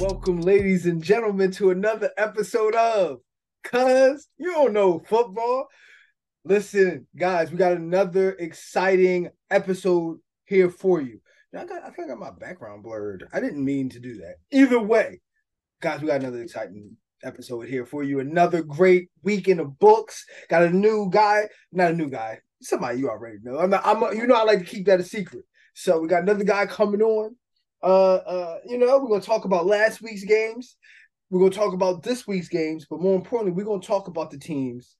Welcome, ladies and gentlemen, to another episode of Cuz You Don't Know Football. Listen, guys, we got another exciting episode here for you. Now, I, got, I think I got my background blurred. I didn't mean to do that. Either way, guys, we got another exciting episode here for you. Another great week in the books. Got a new guy, not a new guy, somebody you already know. I'm, a, you know, I like to keep that a secret. So we got another guy coming on. Uh, uh, you know, we're gonna talk about last week's games. We're gonna talk about this week's games, but more importantly, we're gonna talk about the teams.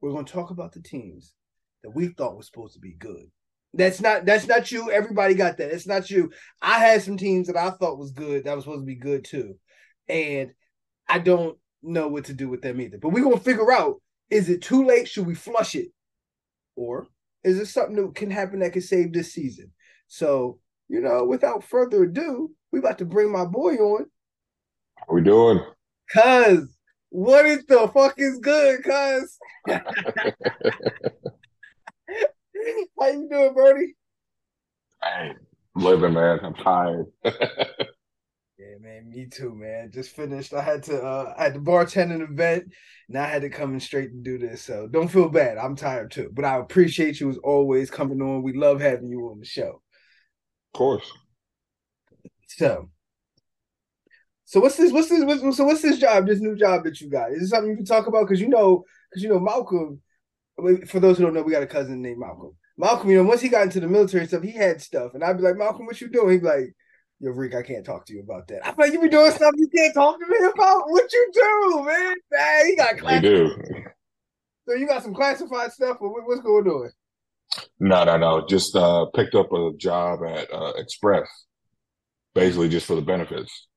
We're gonna talk about the teams that we thought was supposed to be good. That's not that's not you. Everybody got that. It's not you. I had some teams that I thought was good that was supposed to be good too, and I don't know what to do with them either. But we're gonna figure out: is it too late? Should we flush it, or is it something that can happen that can save this season? So you know, without further ado, we about to bring my boy on. How we doing? Cuz, what is the fuck is good, cuz? How you doing, Bernie? Hey, I'm living, man. I'm tired. yeah, man, me too, man. Just finished. I had to uh I had to bartend an event. Now I had to come in straight and do this. So don't feel bad. I'm tired too. But I appreciate you as always coming on. We love having you on the show. Of course. So so what's this? What's this? What's, so what's this job? This new job that you got? Is this something you can talk about? Because you know, because you know, Malcolm. For those who don't know, we got a cousin named Malcolm. Malcolm, you know, once he got into the military stuff, he had stuff, and I'd be like, Malcolm, what you doing? He'd be like, Yo, Rick, I can't talk to you about that. I like you be doing stuff you can't talk to me about. What you do, man? Man, he got classified. So you got some classified stuff, or what's going on? No, no, no. Just uh, picked up a job at uh, Express, basically just for the benefits.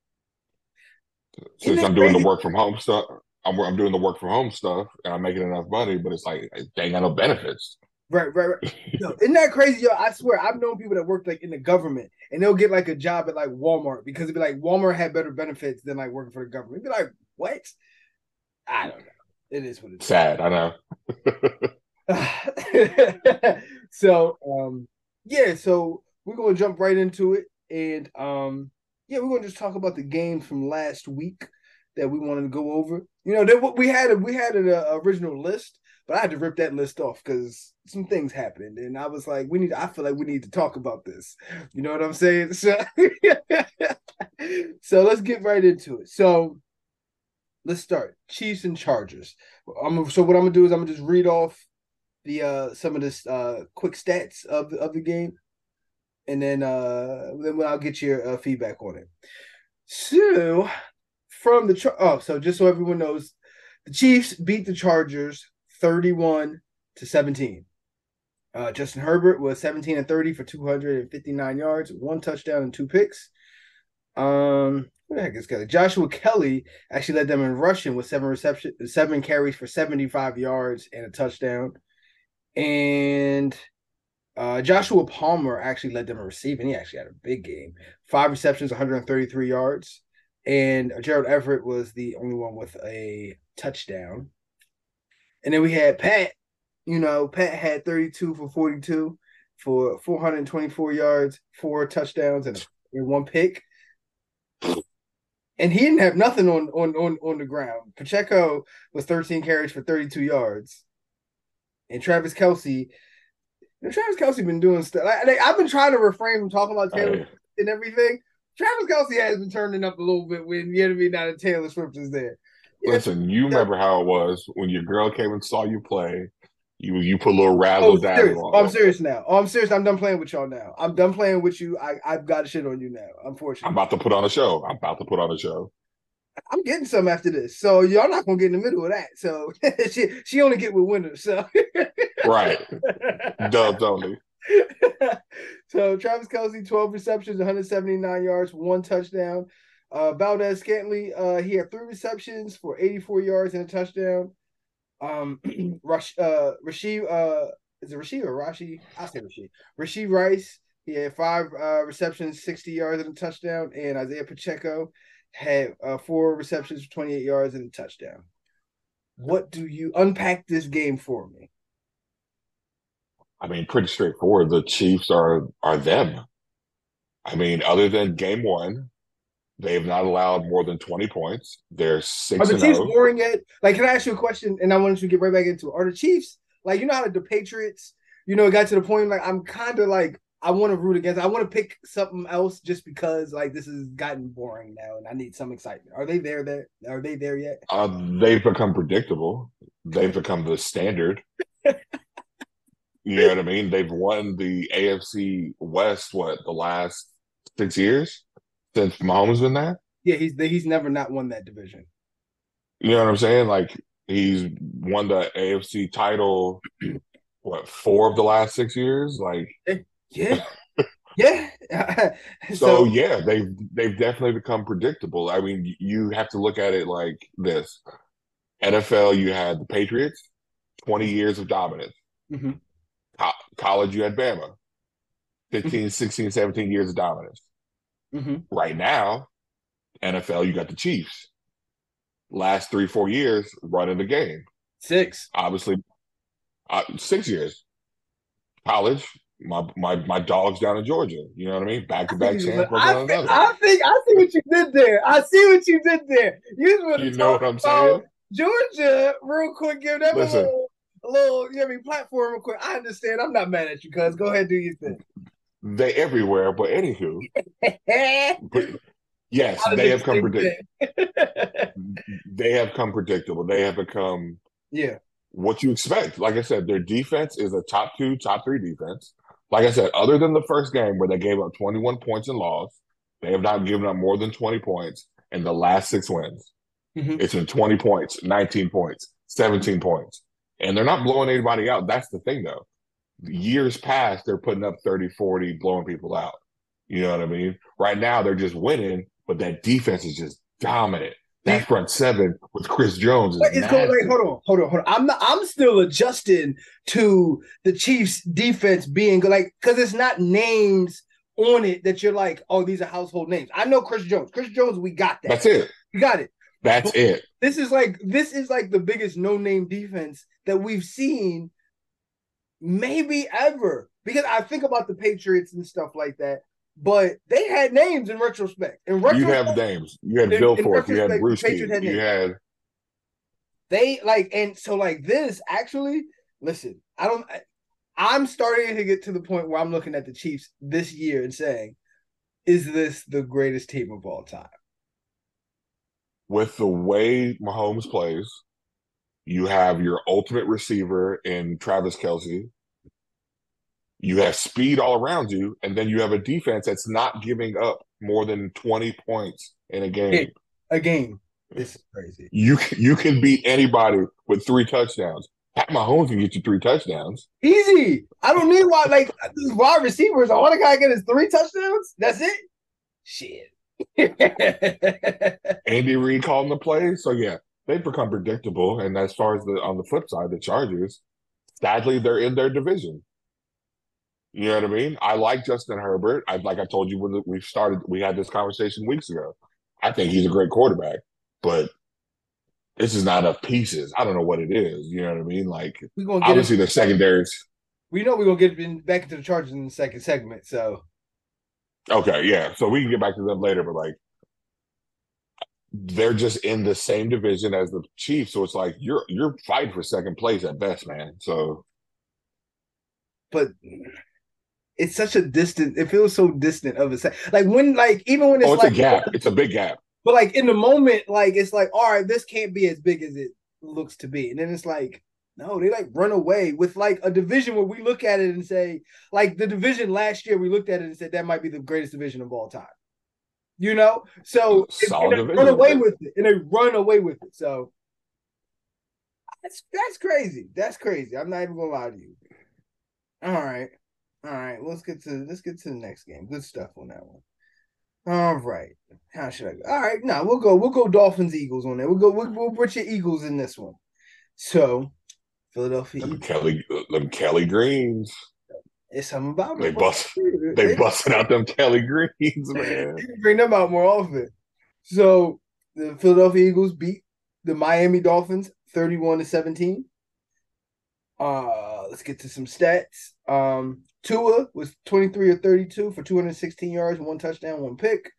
Since I'm doing crazy? the work from home stuff, I'm, I'm doing the work from home stuff, and I'm making enough money, but it's like they ain't got no benefits. Right, right, right. no, isn't that crazy, yo? I swear, I've known people that worked like in the government, and they'll get like a job at like Walmart because it'd be like Walmart had better benefits than like working for the government. It'd be like, what? I don't know. It is what it's sad. I know. so um yeah, so we're gonna jump right into it. And um yeah, we're gonna just talk about the game from last week that we wanted to go over. You know, that we had a we had an uh, original list, but I had to rip that list off because some things happened, and I was like, we need. I feel like we need to talk about this. You know what I'm saying? So, so let's get right into it. So, let's start Chiefs and Chargers. I'm so what I'm gonna do is I'm gonna just read off the uh some of this uh quick stats of of the game, and then uh then I'll get your uh, feedback on it. So from the oh, so just so everyone knows, the Chiefs beat the Chargers thirty one to seventeen. Uh, Justin Herbert was 17 and 30 for 259 yards, one touchdown and two picks. Um, what the heck is Kelley? Joshua Kelley actually led them in rushing with seven reception, seven carries for 75 yards and a touchdown. And uh, Joshua Palmer actually led them in receiving. He actually had a big game. Five receptions, 133 yards. And Gerald Everett was the only one with a touchdown. And then we had Pat. You know, Pat had 32 for 42 for 424 yards, four touchdowns, and, one pick. And he didn't have nothing on, on on on the ground. Pacheco was 13 carries for 32 yards and Travis Kelce. Know, Travis Kelce been doing stuff. Like, I've been trying to refrain from talking about Taylor oh, and everything. Travis Kelce has been turning up a little bit when you know not a Taylor Swift is there. Listen, you remember how it was when your girl came and saw you play. You you put a little razzle oh, dazzle. Oh, I'm serious now. Oh, I'm serious. I'm done playing with y'all now. I'm done playing with you. I I've got shit on you now. Unfortunately, I'm about to put on a show. I'm about to put on a show. I'm getting some after this. So y'all not gonna get in the middle of that. So she she only get with winners. So right, dubs only. so Travis Kelce, 12 receptions, 179 yards, one touchdown. Uh Valdes-Scantling, uh, he had three receptions for 84 yards and a touchdown. Um Rush uh Rashid uh is it Rashid or Rashi? I say Rashid. Rashee Rice, he had five uh receptions, 60 yards and a touchdown, and Isaiah Pacheco had uh, four receptions for 28 yards and a touchdown. What do you unpack this game for me? I mean, pretty straightforward. The Chiefs are are them. I mean, other than game one, They have not allowed more than 20 points. They're six. Are the Chiefs oh. boring yet? Like, can I ask you a question? And I wanted to get right back into it. Are the Chiefs like you know how the Patriots, you know, it got to the point like I'm kind of like I want to root against. I want to pick something else just because like this has gotten boring now, and I need some excitement. Are they there? There are they there yet? Uh, they've become predictable. They've become the standard. you know what I mean? They've won the AFC West what the last six years since Mahomes been there. Yeah, he's he's never not won that division. You know what I'm saying? Like he's won the AFC title. What four of the last six years? Like yeah, yeah. so, so yeah, they've they've definitely become predictable. I mean, you have to look at it like this: NFL, you had the Patriots, twenty years of dominance. Mhm. Co- college, you had Bama, 15, 16, 17 years of dominance. Mhm. Right now, NFL, you got the Chiefs. Last three, four years running the game. six. Obviously, uh, six years. College, my my my dogs down in Georgia. You know what I mean? Back to back champ. I think. I think I see what you did there. I see what you did there. You, You know what I'm saying? Georgia, real quick, give them a little, a little, you know, I mean, platform, real quick. I understand. I'm not mad at you, cuz. Go ahead, do your thing. They everywhere, but anywho, but yes, they have come predict. They have come predictable. They have become yeah, what you expect. Like I said, their defense is a top two, top three defense. Like I said, other than the first game where they gave up 21 points and lost, they have not given up more than 20 points in the last six wins. Mhm. It's been 20 points, 19 points, 17 points. And they're not blowing anybody out. That's the thing, though. Years past, they're putting up 30, 40, blowing people out. You know what I mean? Right now, they're just winning, but that defense is just dominant. That front seven with Chris Jones is What is going? Wait, hold on, hold on, hold on. I'm not, I'm still adjusting to the Chiefs' defense being like because it's not names on it that you're like, oh, these are household names. I know Chris Jones. Chris Jones, we got that. That's it. We got it. That's it. This is like this is like the biggest no-name defense that we've seen, maybe ever. Because I think about the Patriots and stuff like that, but they had names in retrospect. In retrospect, You have names. You had Wilfork. You had Bruce had You names. had they like and so like this actually listen i don't I, i'm starting to get to the point where i'm looking at the chiefs this year and saying is this the greatest team of all time with the way Mahomes plays, you have your ultimate receiver in Travis Kelce. You have speed all around you, and then you have a defense that's not giving up more than 20 points in a game. A game this is crazy You you can beat anybody with three touchdowns. Pat Mahomes can get you three touchdowns. easy i don't need wide like these wide receivers all i gotta get is three touchdowns that's it shit Andy Reid calling the plays. So yeah, they've become predictable. And as far as the on the flip side, the Chargers, sadly, they're in their division. You know what I mean? I like Justin Herbert. I like I told you when we started, we had this conversation weeks ago. I think he's a great quarterback, but this is not enough pieces. I don't know what it is. You know what I mean? Like we gonna get obviously the secondaries. we know we're gonna get in, back into the chargers in the second segment so Okay, yeah. So we can get back to them later, but like they're just in the same division as the Chiefs. So it's like you're you're fighting for second place at best, man. So but it's such a distant. It feels so distant of a sec. Like when, like even when it's, oh, it's like, a gap. It's a big gap. but like in the moment, like it's like, all right, this can't be as big as it looks to be, and then it's like, no, they like run away with like a division where we look at it and say, like the division last year, we looked at it and said that might be the greatest division of all time. You know, so and- Solid and they run away with it, and they run away with it. So that's that's crazy. That's crazy. I'm not even gonna lie to you. All right. All right, let's get to let's get to the next game. Good stuff on that one. All right, how should I go? All right, now we'll go. We'll go Dolphins Eagles on there. We'll go. We'll, we'll put your Eagles in this one. So, Philadelphia Them Kelly, them Kelly Greens. It's something about They bust. They busting out them Kelly Greens, man. You bring them out more often. So the Philadelphia Eagles beat the Miami Dolphins 31 to 17. Uh let's get to some stats. Um Tua was 23 or 32 for 216 yards, one touchdown, one pick.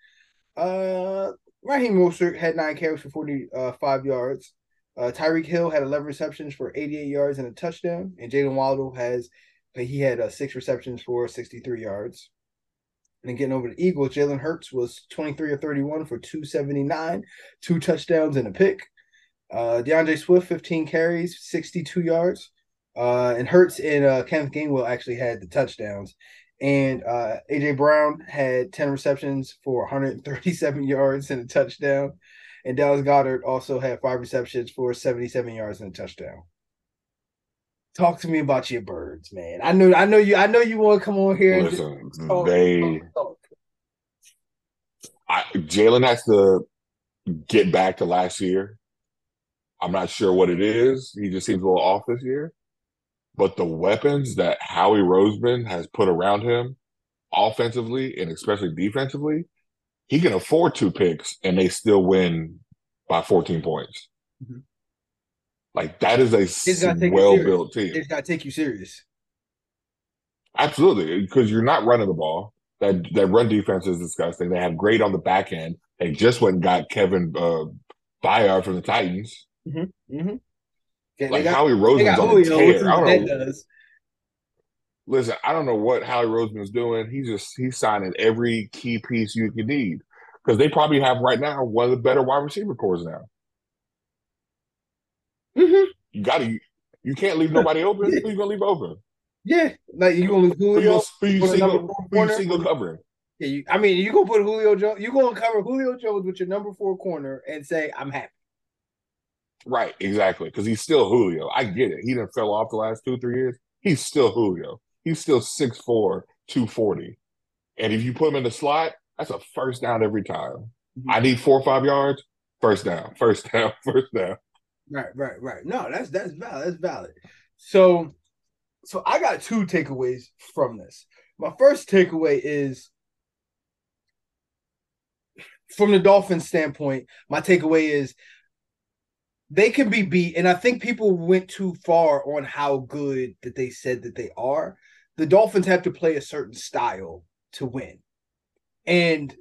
Uh, Raheem Mostert had nine carries for 45 uh, yards. Uh, Tyreek Hill had 11 receptions for 88 yards and a touchdown. And Jaylen Waddle has, he had uh, six receptions for 63 yards. And then getting over the Eagles, Jalen Hurts was 23 or 31 for 279, two touchdowns and a pick. Uh, D'Andre Swift, 15 carries, 62 yards. Uh, and Hurts and uh, Kenneth Gainwell actually had the touchdowns. And uh, AJ Brown had 10 receptions for 137 yards and a touchdown. And Dallas Goedert also had five receptions for 77 yards and a touchdown. Talk to me about your birds, man. I know, I know you, I know you want to come on here. Listen, talk, they, talk, talk. Jalen has to get back to last year. I'm not sure what it is. He just seems a little off this year. But the weapons that Howie Roseman has put around him, offensively and especially defensively, he can afford two picks and they still win by 14 points. Mm-hmm. Like that is a well built team. It's got to take you serious. Absolutely, because you're not running the ball. That that run defense is disgusting. They have great on the back end. They just went and got Kevin uh, Byard from the Titans. Mm-hmm. Mm-hmm. Like got, Howie Roseman's on Julio, tear. I don't know. Does. Listen, I don't know what Howie Roseman's doing. He's just he's signing every key piece you can need because they probably have right now one of the better wide receiver cores now. Mm-hmm. You got to. You can't leave nobody open. Who you gonna leave open? Yeah, like you gonna leave Julio. Who you, single, who you single covering? Yeah, you, I mean, you gonna put Julio Jones. You gonna cover Julio Jones with your number four corner and say, "I'm happy." Right, exactly. Because he's still Julio. I get it. He didn't fell off the last two, three years. He's still Julio. He's still 6'4, 240. And if you put him in the slot, that's a first down every time. Mm-hmm. I need four or five yards. First down, first down, first down. Right, right, right. No, that's that's valid. That's valid. So, so I got two takeaways from this. My first takeaway is from the Dolphins standpoint. My takeaway is they can be beat, and I think people went too far on how good that they said that they are. The Dolphins have to play a certain style to win, and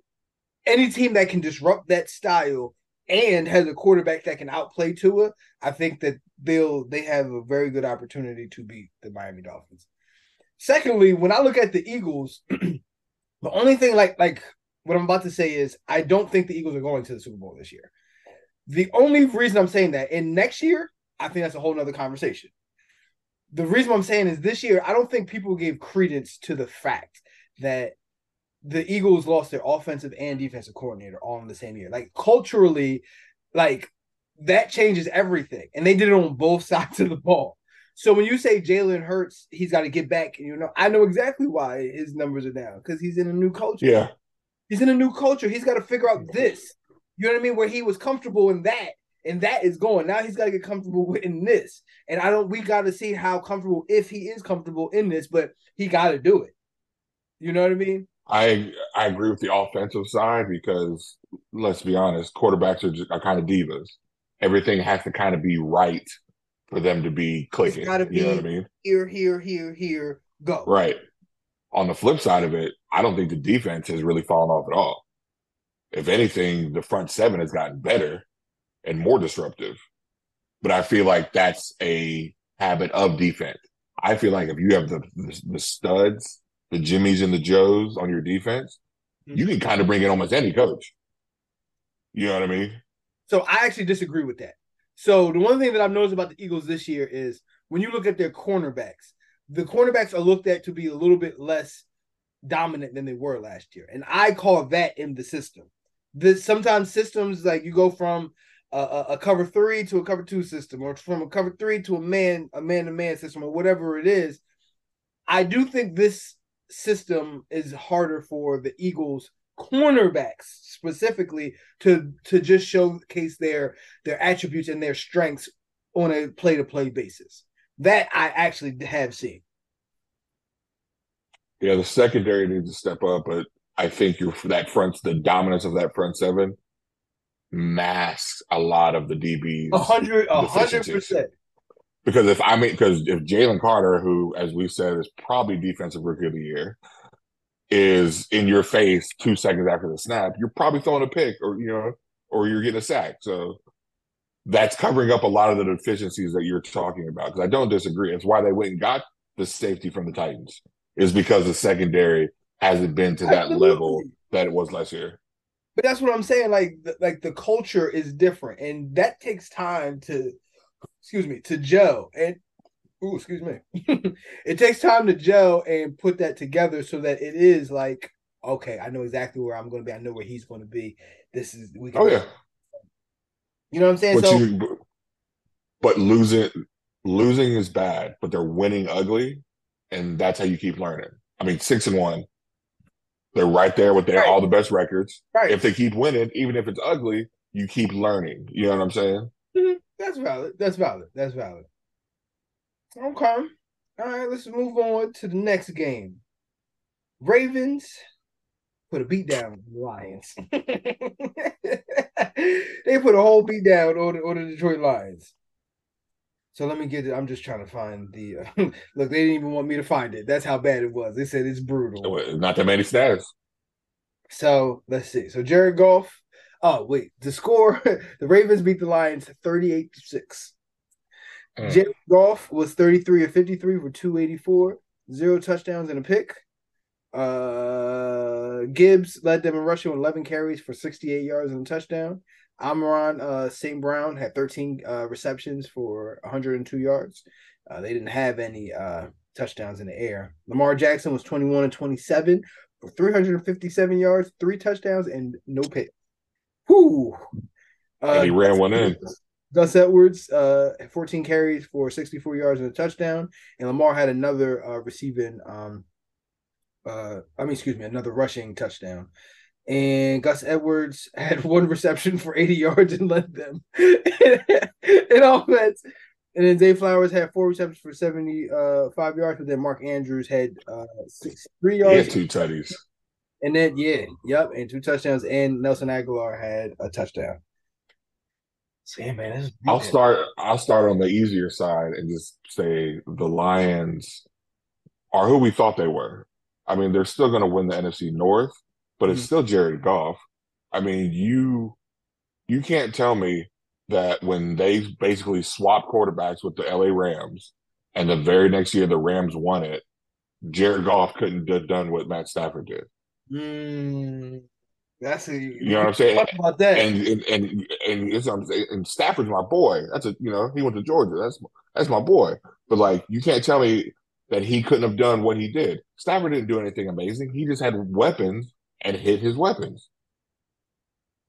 any team that can disrupt that style and has a quarterback that can outplay Tua, I think that they'll they have a very good opportunity to beat the Miami Dolphins. Secondly, when I look at the Eagles, the only thing like like what I'm about to say is I don't think the Eagles are going to the Super Bowl this year. The only reason I'm saying that, in next year, I think that's a whole nother conversation. The reason I'm saying is this year, I don't think people gave credence to the fact that the Eagles lost their offensive and defensive coordinator all in the same year. Like culturally, like that changes everything. And they did it on both sides of the ball. So when you say Jalen Hurts, he's got to get back, and you know, I know exactly why his numbers are down because he's in a new culture. Yeah, he's in a new culture. He's got to figure out this. You know what I mean? Where he was comfortable in that, and that is going. Now he's got to get comfortable with in this. And I don't. We got to see how comfortable if he is comfortable in this, but he got to do it. You know what I mean? I I agree with the offensive side because let's be honest, quarterbacks are just, are kind of divas. Everything has to kind of be right for them to be clicking. It's gotta be you know what I mean? Here, here, here, here, go. Right. On the flip side of it, I don't think the defense has really fallen off at all if anything, the front seven has gotten better and more disruptive. But I feel like that's a habit of defense. I feel like if you have the the, the studs, the Jimmies and the Joes on your defense, mm-hmm. you can kind of bring in almost any coach. You know what I mean? So I actually disagree with that. So the one thing that I've noticed about the Eagles this year is when you look at their cornerbacks, the cornerbacks are looked at to be a little bit less dominant than they were last year. And I call that in the system the sometimes systems like you go from a, a, cover three to a cover two system, or from a cover three to a man a man to man system, or whatever it is. I do think this system is harder for the Eagles cornerbacks specifically to to just showcase their their attributes and their strengths on a play to play basis. That I actually have seen. Yeah, the secondary needs to step up, but I think your that front, the dominance of that front seven, masks a lot of the DBs. A hundred, a hundred percent. Because if I mean, because if Jalen Carter, who as we said is probably defensive rookie of the year, is in your face two seconds after the snap, you're probably throwing a pick or you know, or you're getting a sack. So that's covering up a lot of the deficiencies that you're talking about. Because I don't disagree. It's why they went and got the safety from the Titans, is because the secondary hasn't been to that Absolutely. level that it was last year. But that's what I'm saying. Like, the, like the culture is different, and that takes time to, excuse me, to gel. And ooh, excuse me, it takes time to gel and put that together so that it is like, okay, I know exactly where I'm going to be. I know where he's going to be. This is we. Can oh yeah. You know what I'm saying? But so, you, but losing losing is bad, but they're winning ugly, and that's how you keep learning. I mean, six and one, they're right there with their right. all the best records. Right. If they keep winning, even if it's ugly, you keep learning. You know what I'm saying? Mm-hmm. That's valid. That's valid. That's valid. Okay. All right, let's move on to the next game. Ravens put a beat down on the Lions. they put a whole beat down on the, on the Detroit Lions. So let me get it. I'm just trying to find the. Uh, look, they didn't even want me to find it. That's how bad it was. They said it's brutal. Not that many stats. So let's see. So Jared Goff. Oh wait, the score: the Ravens beat the Lions 38 to six. Mm. Jared Goff was 33 of 53 for 284, zero touchdowns and a pick. Uh, Gibbs led them in rushing with 11 carries for 68 yards and a touchdown. Amon uh, St. Brown had 13 uh, receptions for 102 yards. Uh, they didn't have any uh, touchdowns in the air. Lamar Jackson was 21 and 27 for 357 yards, three touchdowns, and no pick. Whoo! and he ran one in. Gus Edwards, uh, 14 carries for 64 yards and a touchdown, and Lamar had another uh, receiving, um, uh, I mean, excuse me, another rushing touchdown and Gus Edwards had one reception for 80 yards and led them in offense. And then Zay Flowers had four receptions for 75 uh, yards, but then Mark Andrews had uh, six, three yards. two tutties. And then, yeah, yep, and two touchdowns. And Nelson Agholor had a touchdown. Yeah, man, I'll start. I'll start on the easier side and just say the Lions are who we thought they were. I mean, they're still going to win the NFC North, but it's mm-hmm. still Jared Goff. I mean, you you can't tell me that when they basically swapped quarterbacks with the LA Rams and the very next year the Rams won it, Jared Goff couldn't have done what Matt Stafford did. Mm, that's a, you know what I'm saying. About that, and and and and, and, and Stafford's my boy. That's a you know he went to Georgia. That's that's my boy. But like you can't tell me that he couldn't have done what he did. Stafford didn't do anything amazing. He just had weapons and hit his weapons.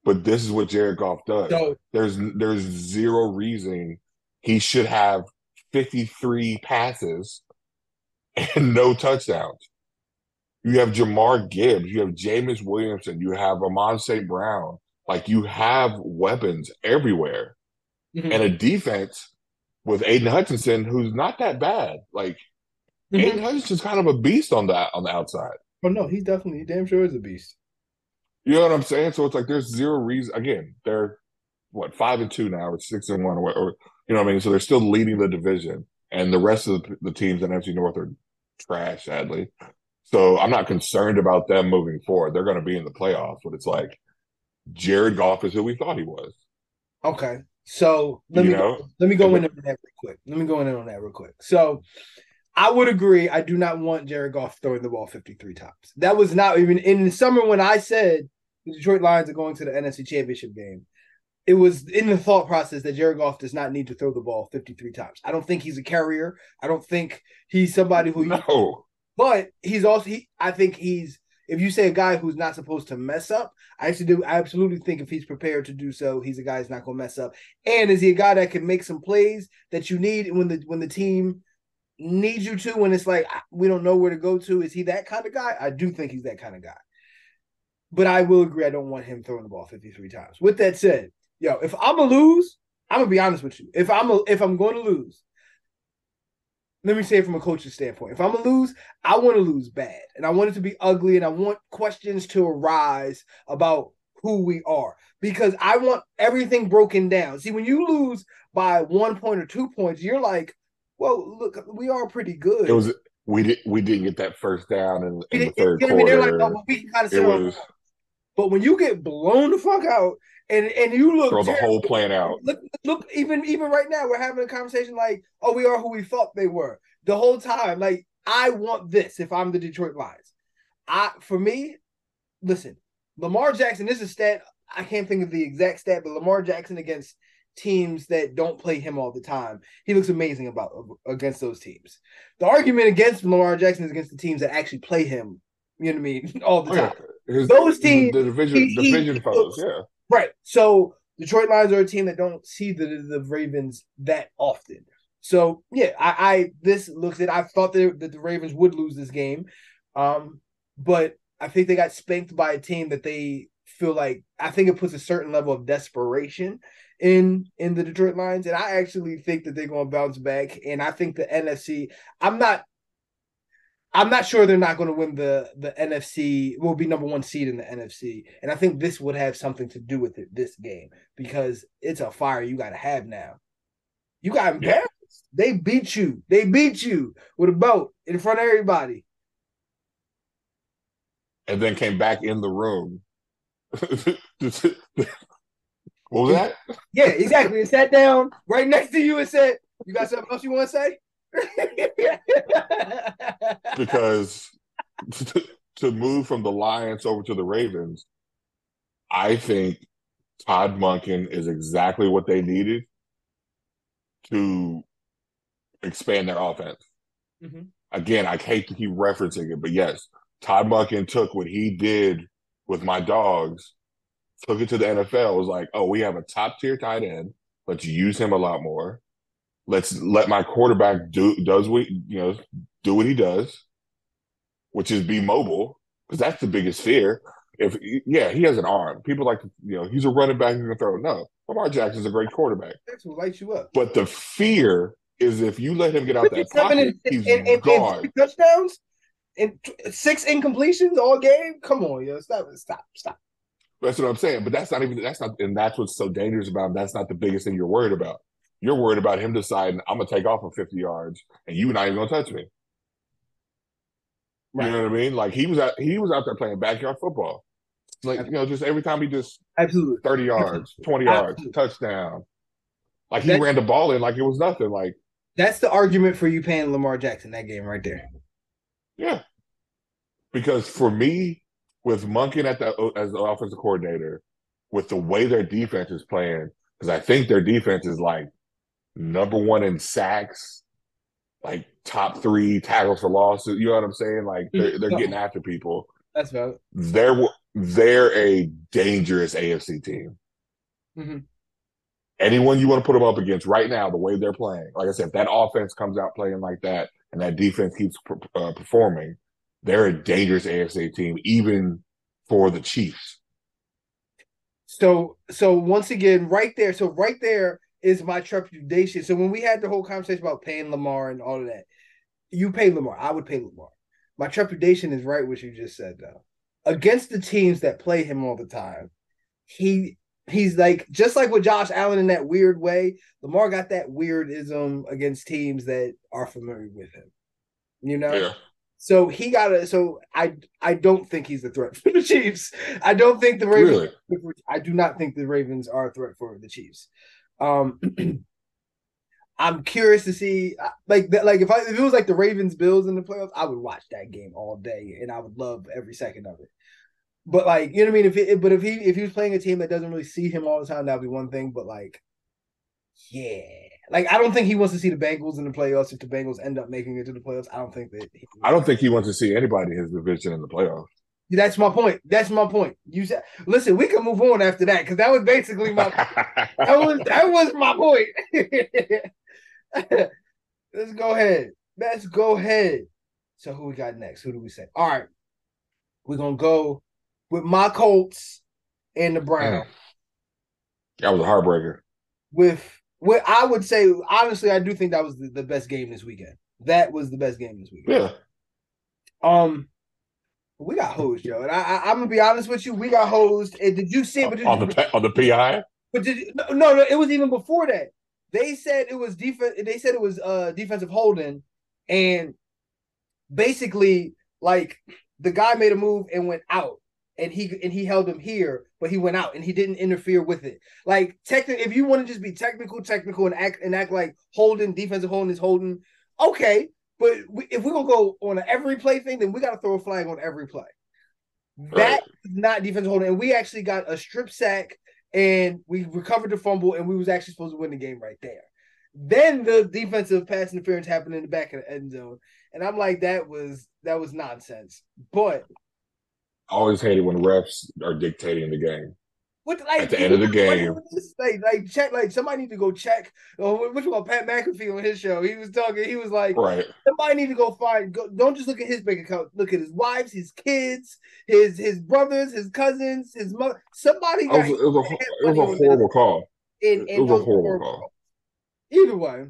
But this is what Jared Goff does. So, there's there's zero reason he should have 53 passes and no touchdowns. You have Jahmyr Gibbs, you have Jameis Williamson, you have Amon St. Brown. Like you have weapons everywhere. Mm-hmm. And a defense with Aidan Hutchinson, who's not that bad. Like mm-hmm. Aidan Hutchinson's kind of a beast on that on the outside. Oh no, he's definitely he damn sure is a beast. You know what I'm saying? So it's like there's zero reason. Again, they're what five and two now, or six and one, or, or you know what I mean. So they're still leading the division, and the rest of the, the teams in NFC North are trash, sadly. So I'm not concerned about them moving forward. They're going to be in the playoffs, but it's like Jared Goff is who we thought he was. Okay, so let you me know? let me go in on that real quick. Let me go in on that real quick. So I would agree. I do not want Jared Goff throwing the ball 53 times. That was not even in the summer when I said the Detroit Lions are going to the NFC Championship game. It was in the thought process that Jared Goff does not need to throw the ball 53 times. I don't think he's a carrier. I don't think he's somebody who. No. But he's also. He, I think he's. If you say a guy who's not supposed to mess up, I actually do. I absolutely think if he's prepared to do so, he's a guy who's not going to mess up. And is he a guy that can make some plays that you need when the when the team needs you to when it's like we don't know where to go to. Is he that kind of guy? I do think he's that kind of guy. But I will agree, I don't want him throwing the ball 53 times. With that said, yo, if I'm gonna lose, I'm gonna be honest with you. If I'm a, if I'm going to lose, let me say it from a coach's standpoint. If I'm gonna lose, I want to lose bad, and I want it to be ugly, and I want questions to arise about who we are because I want everything broken down. See, when you lose by one point or two points, you're like, well, look, we are pretty good. It was we did we didn't get that first down in, in the third you know what I mean? Quarter. like, oh, we can kind of sit was But when you get blown the fuck out and and you look throw the terrible, whole plan out. Look, look, even even right now, we're having a conversation like, oh, we are who we thought they were the whole time. Like, I want this if I'm the Detroit Lions. I for me, listen, Lamar Jackson. This is stat. I can't think of the exact stat, but Lamar Jackson against teams that don't play him all the time, he looks amazing about against those teams. The argument against Lamar Jackson is against the teams that actually play him. You know what I mean? All the Oh, time. yeah. His- Those teams, the division, he- division he yeah. Right. So Detroit Lions are a team that don't see the the Ravens that often. So yeah, I, I this looks at I thought that, that the Ravens would lose this game. Um, but I think they got spanked by a team that they feel like I think it puts a certain level of desperation in in the Detroit Lions. And I actually think that they're gonna bounce back. And I think the NFC, I'm not I'm not sure they're not going to win the the NFC. Will be number one seed in the NFC, and I think this would have something to do with it. This game because it's a fire you got to have now. You got embarrassed. They beat you. They beat you with a boat in front of everybody. And then came back in the room. what was that? Yeah, exactly. It sat down right next to you and said, "You got something else you want to say?" Because to move from the Lions over to the Ravens, I think Todd Monken is exactly what they needed to expand their offense. Mhm. Again, I hate to keep referencing it, but yes, Todd Monken took what he did with my dogs, took it to the NFL. It was like, oh, we have a top tier tight end. Let's use him a lot more. Let's let my quarterback do does we you know do what he does, which is be mobile because that's the biggest fear. If yeah, he has an arm. People like to, you know he's a running back who can throw. No, Lamar Jackson's a great quarterback. That's what lights you up. But the fear is if you let him get out that pocket, and, he's and, and, and gone. three touchdowns and six incompletions all game. Come on, yo, stop, stop, stop. That's what I'm saying. But that's not even that's not and that's what's so dangerous about him. That's not the biggest thing you're worried about. You're worried about him deciding I'm gonna take off for 50 yards and you not even gonna touch me. Right. You know what I mean? Like he was out he was out there playing backyard football. Like, you know, just every time he just Absolutely. 30 yards, 20 yards, Absolutely. touchdown. Like he That- ran the ball in like it was nothing. Like, That's the argument for you paying Lamar Jackson that game right there. yeah. Because for me, with Monken at the as the offensive coordinator, with the way their defense is playing, because I think their defense is like number one in sacks, like top three tackles for losses. You know what I'm saying? Like they're, they're getting after people. That's about They're they're a dangerous AFC team. Mhm. Anyone you want to put them up against right now, the way they're playing, like I said, if that offense comes out playing like that and that defense keeps uh, performing, they're a dangerous AFC team, even for the Chiefs. So so once again, right there, so right there is my trepidation. So when we had the whole conversation about paying Lamar and all of that, you pay Lamar. I would pay Lamar. My trepidation is right what you just said though. Against the teams that play him all the time, he he's like just like with Josh Allen in that weird way. Lamar got that weirdism against teams that are familiar with him. You know? Yeah. So he got to. So I I don't think he's a threat for the Chiefs. I don't think the Ravens. Really? I do not think the Ravens are a threat for the Chiefs. Um, I'm curious to see like that. Like if I if it was like the Ravens Bills in the playoffs, I would watch that game all day and I would love every second of it. But like you know what I mean. If it, but if he if he was playing a team that doesn't really see him all the time, that'd be one thing. But like, yeah, like I don't think he wants to see the Bengals in the playoffs. If the Bengals end up making it to the playoffs, I don't think that. He, I don't think he wants to see anybody in his division in the playoffs. That's my point. That's my point. You said, listen, we can move on after that because that was basically my that was that was my point. Let's go ahead. Let's go ahead. So who we got next? Who do we say? All right, we're gonna go with my Colts and the Browns. Mm. that was a heartbreaker. With what I would say, honestly, I do think that was the, the best game this weekend. That was the best game this weekend. Yeah. Um, we got hosed, Joe, and I, I'm gonna be honest with you. We got hosed. And did you see it? But on you, the on the PI. But did you, no, no, no, it was even before that. They said it was defense. They said it was uh defensive holding, and basically like the guy made a move and went out and he and he held him here, but he went out and he didn't interfere with it. Like technically, if you want to just be technical, technical, and act and act like holding defensive holding is holding, okay. But we, if we're gonna go on an every play thing, then we got to throw a flag on every play. That is not defensive holding, and we actually got a strip sack and we recovered the fumble, and we was actually supposed to win the game right there. Then the defensive pass interference happened in the back of the end zone, and I'm like, that was that was nonsense. But I always hated when refs are dictating the game. What like At the end of the game. like like check like somebody need to go check. Oh, which one? Pat McAfee on his show, he was talking. He was like, Right. somebody need to go find. Go, don't just look at his bank account. Look at his wives, his kids, his his brothers, his cousins, his mother. Somebody It was, it was a it was a horrible call. It was a horrible call. Either way.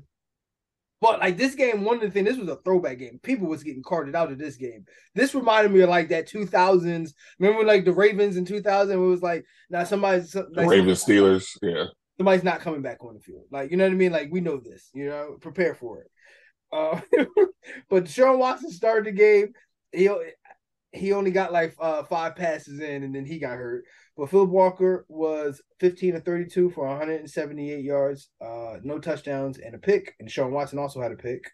But like this game, one of the things, this was a throwback game. People was getting carted out of this game. This reminded me of like that 2000s. Remember like the Ravens in 2000? It was like, now somebody's The Ravens Steelers. Yeah. somebody's not coming back on the field. Like, you know what I mean? Like, we know this, you know, prepare for it. Uh, but Deshaun Watson started the game. He he only got like uh, five passes in, and then he got hurt. But Philip Walker was 15 to 32 for 178 yards, uh, no touchdowns, and a pick. And Sean Watson also had a pick.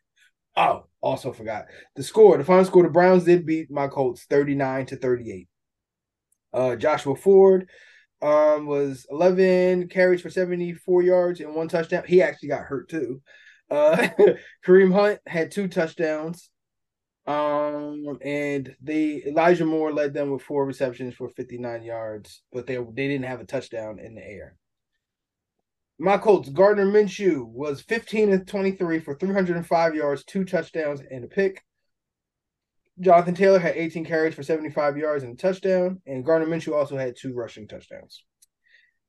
Oh, also forgot the score. The final score: the Browns did beat my Colts 39 to 38. Uh, Joshua Ford um, was 11 carries for 74 yards and one touchdown. He actually got hurt too. Uh, Kareem Hunt had two touchdowns. Um, and they Elijah Moore led them with four receptions for 59 yards, but they they didn't have a touchdown in the air. My Colts, Gardner Minshew was 15 and 23 for 305 yards, two touchdowns, and a pick. Jonathan Taylor had 18 carries for 75 yards and a touchdown, and Gardner Minshew also had two rushing touchdowns.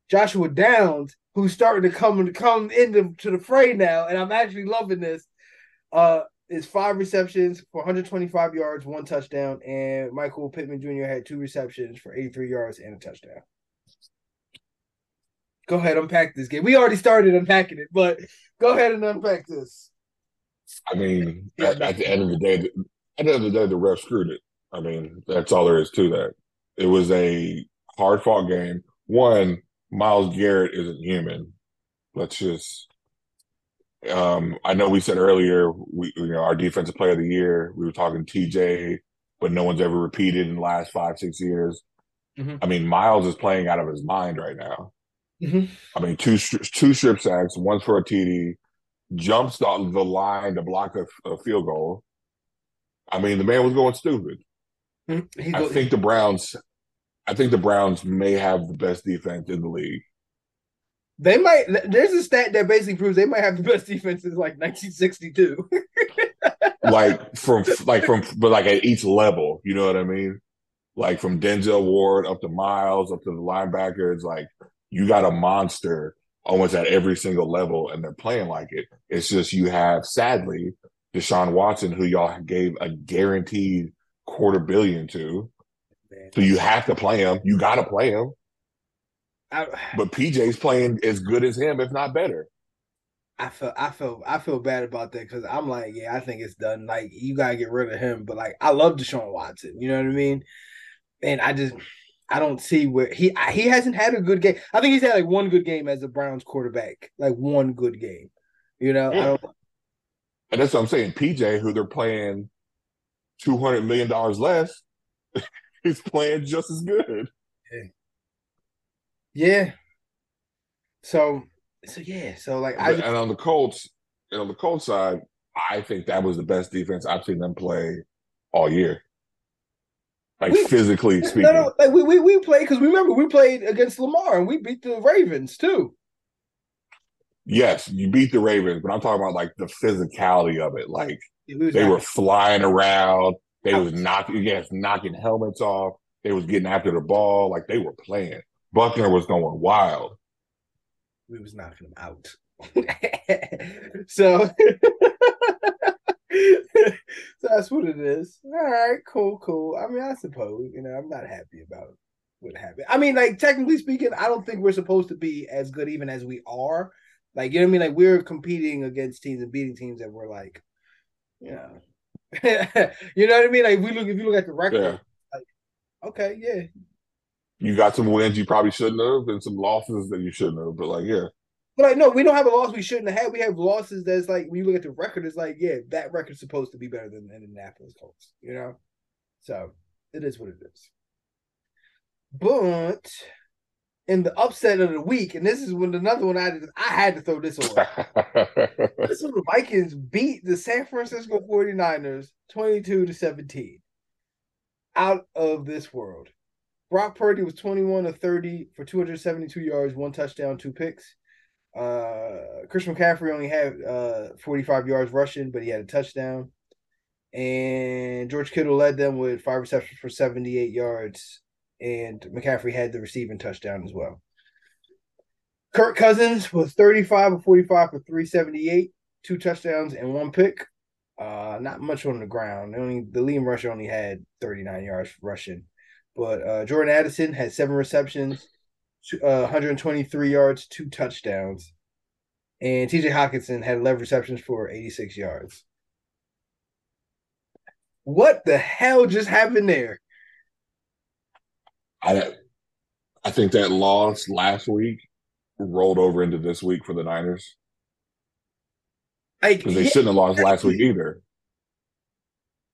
Joshua Downs, who's starting to come come into to the fray now, and I'm actually loving this. Uh, is five receptions for 125 yards, one touchdown, and Michael Pittman Jr. had two receptions for 83 yards and a touchdown. Go ahead, unpack this game. We already started unpacking it, but go ahead and unpack this. I mean, at, at the end of the day, at the end of the day, the ref screwed it. I mean, that's all there is to that. It was a hard fought game. One, Myles Garrett isn't human. Let's just. Um, I know we said earlier, we you know our defensive player of the year. We were talking TJ, but no one's ever repeated in the last five six years. Mhm. I mean, Myles is playing out of his mind right now. Mhm. I mean, two two strip sacks, one's for a TD, jumps the, the line to block a, a field goal. I mean, the man was going stupid. He I go- think the Browns, I think the Browns may have the best defense in the league. They might. There's a stat that basically proves they might have the best defense since like 1962. Like from like from but like at each level, you know what I mean? Like from Denzel Ward up to Myles up to the linebackers, like you got a monster almost at every single level, and they're playing like it. It's just you have sadly Deshaun Watson, who y'all gave a guaranteed quarter billion to. So you have to play him. You got to play him. I, But PJ's playing as good as him, if not better. I feel I feel I feel bad about that because I'm like, yeah, I think it's done. Like you gotta get rid of him. But like I love Deshaun Watson. You know what I mean? And I just I don't see where he I- he hasn't had a good game. I think he's had like one good game as a Browns quarterback. Like one good game. You know, I Yeah. don't And that's what I'm saying. PJ, who they're playing two hundred million dollars less, is playing just as good. Yeah. So so yeah, so like I and on the Colts, and on the Colts side, I think that was the best defense I've seen them play all year. Like We- physically no, speaking. no, like we we, we played because remember we played against Lamar and we beat the Ravens too. Yes, you beat the Ravens, but I'm talking about like the physicality of it. Like We they were flying around, they was knocking yes, knocking helmets off, they was getting after the ball, like they were playing. Buckner was going wild. we was knocking them out. so, so that's what it is. All right, cool, cool. I mean, I suppose you know I'm not happy about what happened. I mean, like technically speaking, I don't think we're supposed to be as good even as we are. Like you know what I mean? Like we're competing against teams and beating teams that we're like, you know, you know what I mean? Like we look if you look at the record, yeah. like okay, yeah. You got some wins you probably shouldn't have, and some losses that you shouldn't have. But like, yeah. But like, no, we don't have a loss we shouldn't have had. We have losses that's like when you look at the record, it's like, yeah, that record's supposed to be better than the Indianapolis Colts, you know? So it is what it is. But in the upset of the week, and this is when another one I did, I had to throw this on. this is the Vikings beat the San Francisco 49ers 22 to 17. Out of this world. Brock Purdy was 21 to 30 for 272 yards, one touchdown, two picks. Uh Chris McCaffrey only had uh 45 yards rushing, but he had a touchdown. And George Kittle led them with five receptions for 78 yards and McCaffrey had the receiving touchdown as well. Kirk Cousins was 35 of 45 for 378, two touchdowns and one pick. Uh, not much on the ground. Only the Liam Rusher only had 39 yards rushing, but uh, Jordan Addison had seven receptions, uh, 123 yards, two touchdowns, and T.J. Hockenson had 11 receptions for 86 yards. What the hell just happened there? I I think that loss last week rolled over into this week for the Niners. Like they yeah, shouldn't have lost last week either.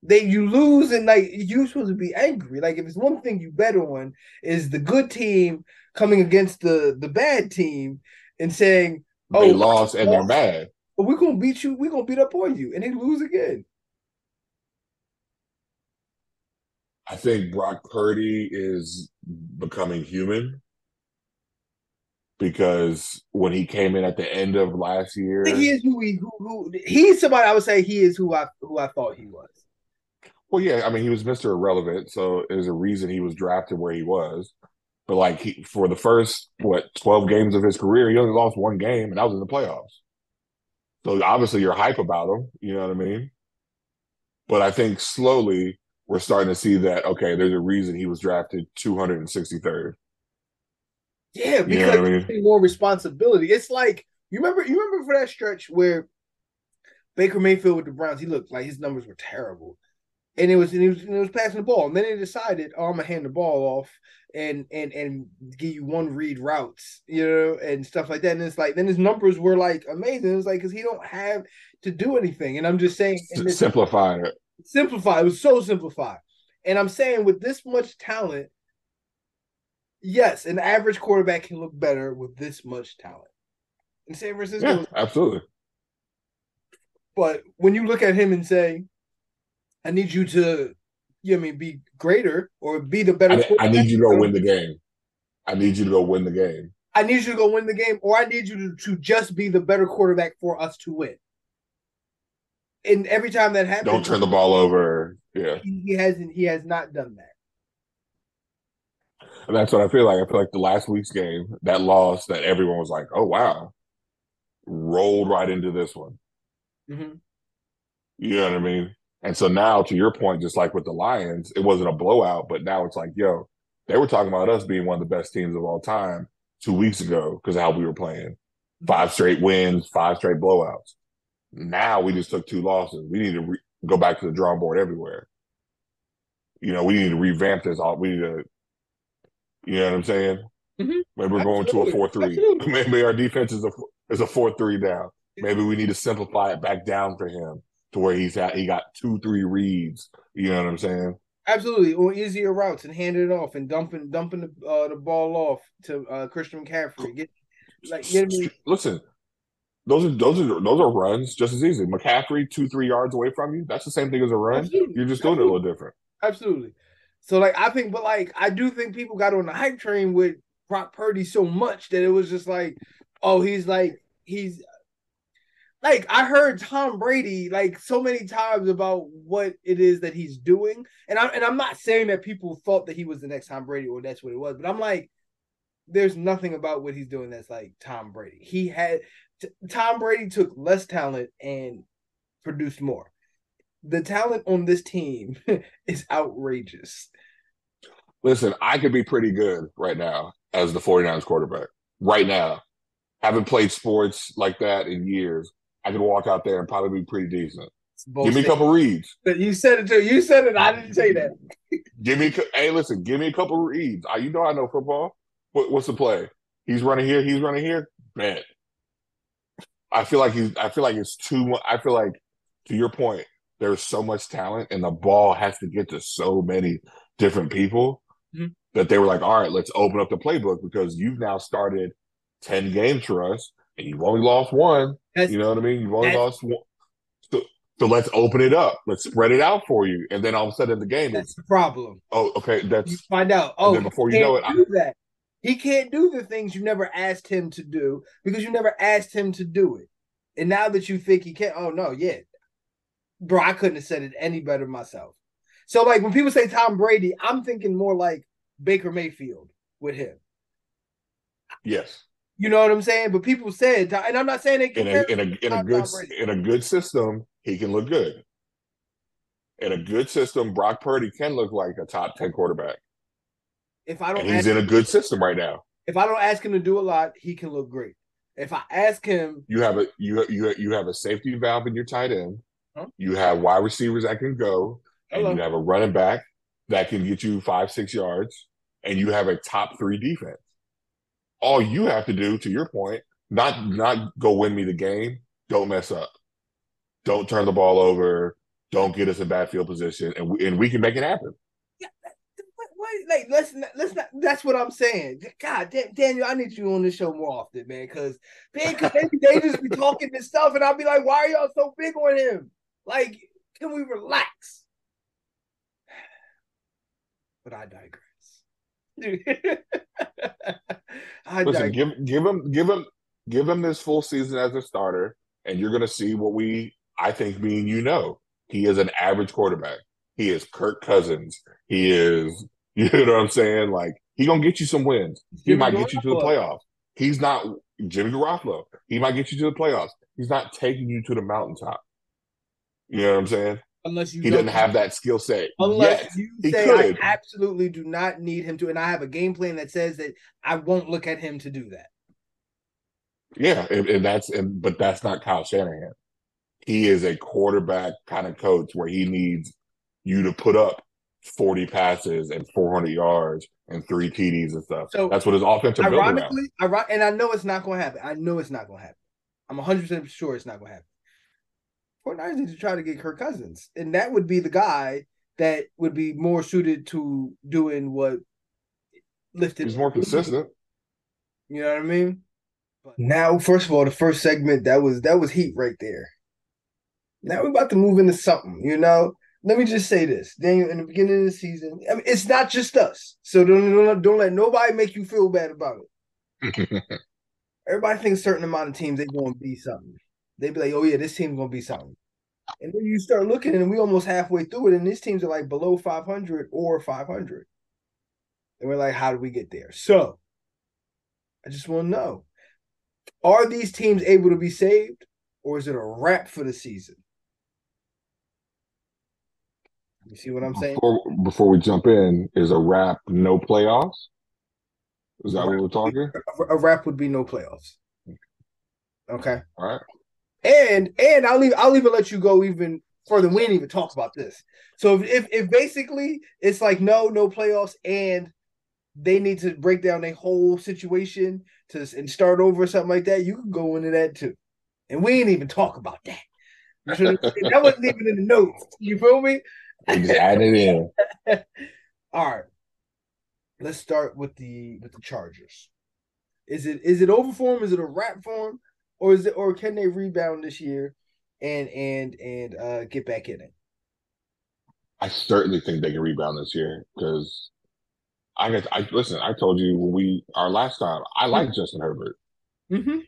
They you lose and like you're supposed to be angry. Like if it's one thing you bet on is the good team coming against the the bad team and saying, "Oh, they lost and they're mad." But we're gonna beat you. We're gonna beat up on you, and they lose again. I think Brock Purdy is becoming human because when he came in at the end of last year, he is who he who, who he's somebody I would say he is who I who I thought he was. Well, yeah, I mean he was Mister Irrelevant, so there's a reason he was drafted where he was. But like he, for the first what twelve games of his career, he only lost one game, and that was in the playoffs. So obviously you're hype about him, you know what I mean? But I think slowly we're starting to see that okay, there's a reason he was drafted 263rd. Yeah, because you know I mean? more responsibility. It's like you remember you remember for that stretch where Baker Mayfield with the Browns, he looked like his numbers were terrible. And it was and he was, and it was passing the ball. And then they decided, oh, I'm gonna hand the ball off and and and give you one read routes, you know, and stuff like that. And it's like then his numbers were like amazing. It's like because he don't have to do anything. And I'm just saying simplify it simplified. It was so simplified. And I'm saying with this much talent, yes, an average quarterback can look better with this much talent. In San Francisco, yeah, absolutely. But when you look at him and say, "I need you to, you know, I mean, be greater or be the better," I, I need you to go win the game. I need you to go win the game. I need you to go win the game, or I need you to, to just be the better quarterback for us to win and every time that happens, don't turn the ball over. Yeah, he, he hasn't. He has not done that. And that's what I feel like. I feel like the last week's game, that loss, that everyone was like, "Oh wow," rolled right into this one. Mm-hmm. You know what I mean? And so now, to your point, just like with the Lions, it wasn't a blowout, but now it's like, yo, they were talking about us being one of the best teams of all time two weeks ago because of how we were playing. Five straight wins, five straight blowouts. Now we just took two losses. We need to re- go back to the drawing board everywhere. You know, we need to revamp this. All we need to, you know what I'm saying? Mm-hmm. Maybe we're going Absolutely. to a four three. Maybe our defense is a is a four three down. Maybe we need to simplify it back down for him to where he's at. He got two three reads. You know what I'm saying? Absolutely, or easier routes and handing it off and dumping dumping the uh, the ball off to uh, Christian McCaffrey. Get like get me. Listen, those are those are those are runs just as easy. McCaffrey two three yards away from you. That's the same thing as a run. Absolutely. You're just doing Absolutely. it a little different. Absolutely. So like I think, but like I do think people got on the hype train with Brock Purdy so much that it was just like, oh, he's like he's like I heard Tom Brady like so many times about what it is that he's doing, and I'm and I'm not saying that people thought that he was the next Tom Brady or that's what it was, but I'm like, there's nothing about what he's doing that's like Tom Brady. He had Tom Brady took less talent and produced more. The talent on this team is outrageous. Listen, I could be pretty good right now as the 49ers quarterback. Right now. Haven't played sports like that in years. I could walk out there and probably be pretty decent. Give me a couple reads. You said it too. You said it. I didn't say that. give me. Hey, listen. Give me a couple reads. You know I know football. What, what's the play? He's running here. He's running here. Bet. I feel like he's. I feel like it's too much. I feel like, to your point, there's so much talent, and the ball has to get to so many different people mm-hmm. that they were like, "All right, let's open up the playbook because you've now started ten games for us, and you've only lost one. That's, you know what I mean? You've only lost one. So, so let's open it up. Let's spread it out for you. And then all of a sudden the game, that's the problem. Oh, okay. That's you find out. Oh, before you know it, do I, that. He can't do the things you never asked him to do because you never asked him to do it. And now that you think he can't, oh no, yeah, bro, I couldn't have said it any better myself. So like when people say Tom Brady, I'm thinking more like Baker Mayfield with him. Yes. You know what I'm saying? But people said, and I'm not saying it in a in a in a good in a good system, he can look good. In a good system, Brock Purdy can look like a top ten quarterback. If I don't, and he's in a good system right now. If I don't ask him to do a lot, he can look great. If I ask him, you have a you you you have a safety valve in your tight end. Huh? You have wide receivers that can go, and Hello. you have a running back that can get you five six yards, and you have a top three defense all you have to do, to your point, not not go win me the game. Don't mess up. Don't turn the ball over. Don't get us in bad field position, and we, and we can make it happen. Yeah, like let's let's not. That's what I'm saying. God, Daniel, I need you on this show more often, man. Because man, cause they, they just be talking this stuff, and I'll be like, why are y'all so big on him? Like, can we relax? But I digress. Listen, give give him give him give him this full season as a starter, and you're gonna see what we I think me and you know. He is an average quarterback. He is Kirk Cousins. He is you know what I'm saying? Like he gonna get you some wins. He Jimmy might get you to the playoffs. He's not Jimmy Garoppolo. He might get you to the playoffs. He's not taking you to the mountaintop. You know what I'm saying? Unless you he doesn't have that skill set. Unless yet. you he say could. I absolutely do not need him to, and I have a game plan that says that I won't look at him to do that. Yeah, and, and that's and but that's not Kyle Shanahan. He is a quarterback kind of coach where he needs you to put up 40 passes and 400 yards and three TDs and stuff. So that's what his offensive ironically, and I know it's not going to happen. I know it's not going to happen. I'm 100 percent sure it's not going to happen. 49ers need to try to get Kirk Cousins. And that would be the guy that would be more suited to doing what lifted. He's more consistent. You know what I mean? But now, first of all, the first segment that was that was heat right there. Now we're about to move into something, you know. Let me just say this, Daniel. In the beginning of the season, I mean, it's not just us, so don't don't, don't let nobody make you feel bad about it. Everybody thinks a certain amount of teams they going to be something they'd be like, oh yeah, this team's gonna be something. And then you start looking, and we almost halfway through it, and these teams are like below 500 or 500. And we're like, how did we get there? So, I just want to know: Are these teams able to be saved, or is it a wrap for the season? You see what I'm saying? Before, before we jump in, is a wrap no playoffs? Is that what we're talking? A wrap would be no playoffs. Okay. All right. And and I'll leave I'll even let you go even further. We didn't even talk about this. So if, if, if basically it's like no, no playoffs and they need to break down a whole situation to and start over or something like that, you can go into that too. And we ain't even talk about that. that wasn't even in the notes. You feel me? Just add it in. All right. Let's start with the with the Chargers. Is it is it over for them? Is it a wrap for them? Or is it or can they rebound this year and and and uh get back in it? I certainly think they can rebound this year because I guess I listen. I told you when we our last time. I like mm-hmm. Justin Herbert. Mm-hmm.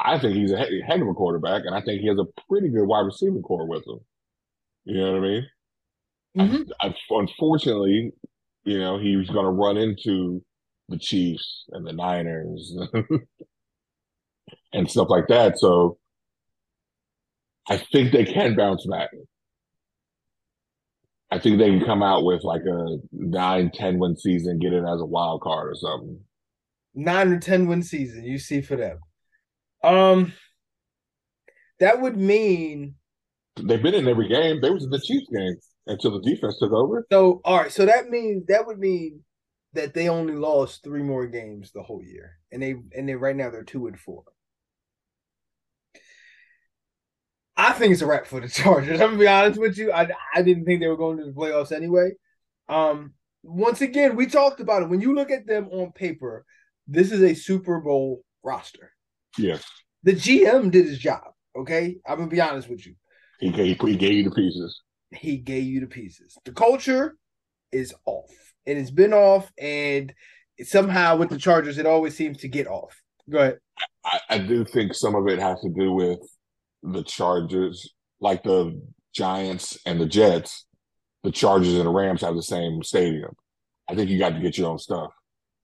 I think he's a heck of a quarterback, and I think he has a pretty good wide receiver corps with him. You know what I mean? Mm-hmm. I, I, unfortunately, you know, he's going to run into the Chiefs and the Niners and stuff like that. So I think they can bounce back. I think they can come out with like a nine, 10 win season, get in as a wild card or something. Nine or 10 win season, you see for them. Um, that would mean they've been in every game. They was in the Chiefs game until the defense took over. So all right, so that means that would mean that they only lost three more games the whole year, and they and they right now they're two and four. I think it's a wrap for the Chargers. I'm gonna be honest with you. I I didn't think they were going to the playoffs anyway. Um, once again, we talked about it. When you look at them on paper, this is a Super Bowl roster. Yes. The GM did his job. Okay, I'm gonna be honest with you. He gave, he gave you the pieces. He gave you the pieces. The culture is off, and it's been off, and somehow with the Chargers, it always seems to get off. Go ahead. I, I do think some of it has to do with the Chargers, like the Giants and the Jets. The Chargers and the Rams have the same stadium. I think you got to get your own stuff.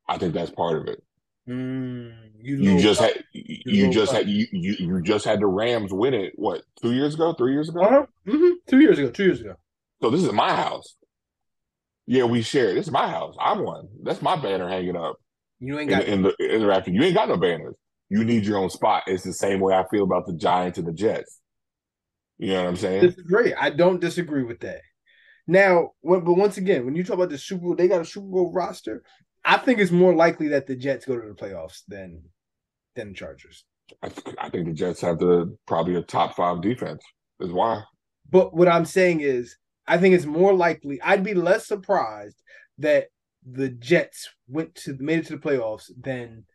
I think that's part of it. Mm, you, You just had you little just had you, you you just had the Rams win it. What two years ago? Three years ago? Uh-huh. Mhm. two years ago. Two years ago. So this is my house. Yeah, we share. This is my house. I won. That's my banner hanging up You ain't in, got the- in the in the rafter. You ain't got no banners. You need your own spot. It's the same way I feel about the Giants and the Jets. You know what I'm saying? disagree. I don't disagree with that. Now, when, but once again, when you talk about the Super Bowl, they got a Super Bowl roster. I think it's more likely that the Jets go to the playoffs than than the Chargers. I, th- I think the Jets have the probably a top five defense. Is why. But what I'm saying is, I think it's more likely. I'd be less surprised that the Jets went to made it to the playoffs than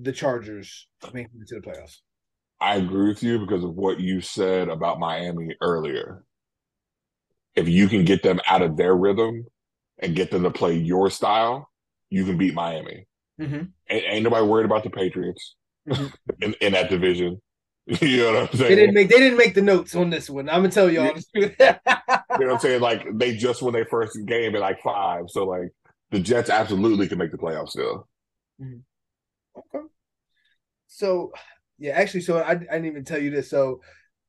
the Chargers making it to the playoffs. I agree with you because of what you said about Miami earlier. If you can get them out of their rhythm and get them to play your style, you can beat Miami. Mm-hmm. Ain't, ain't nobody worried about the Patriots Mhm. in, in that division. you know what I'm They saying? didn't make they didn't make the notes on this one. I'm gonna tell y'all. You know what I'm saying? Like they just won their first game at like five. So like the Jets absolutely can make the playoffs still. Okay. So, yeah, actually, so I, I didn't even tell you this. So,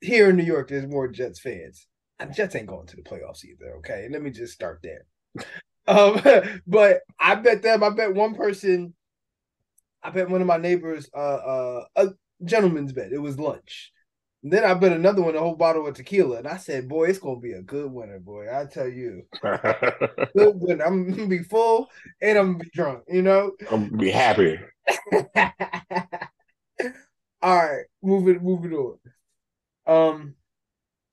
here in New York, there's more Jets fans. And Jets ain't going to the playoffs either. Okay, let me just start there. Um, but I bet them. I bet one person. I bet one of my neighbors. Uh, uh, a gentleman's bet. It was lunch. Then I bet another one a whole bottle of tequila, and I said, "Boy, it's gonna be a good winner, boy. I tell you, good winner. I'm gonna be full and I'm gonna be drunk. You know." I'm gonna be happy. All right, moving moving on. Um,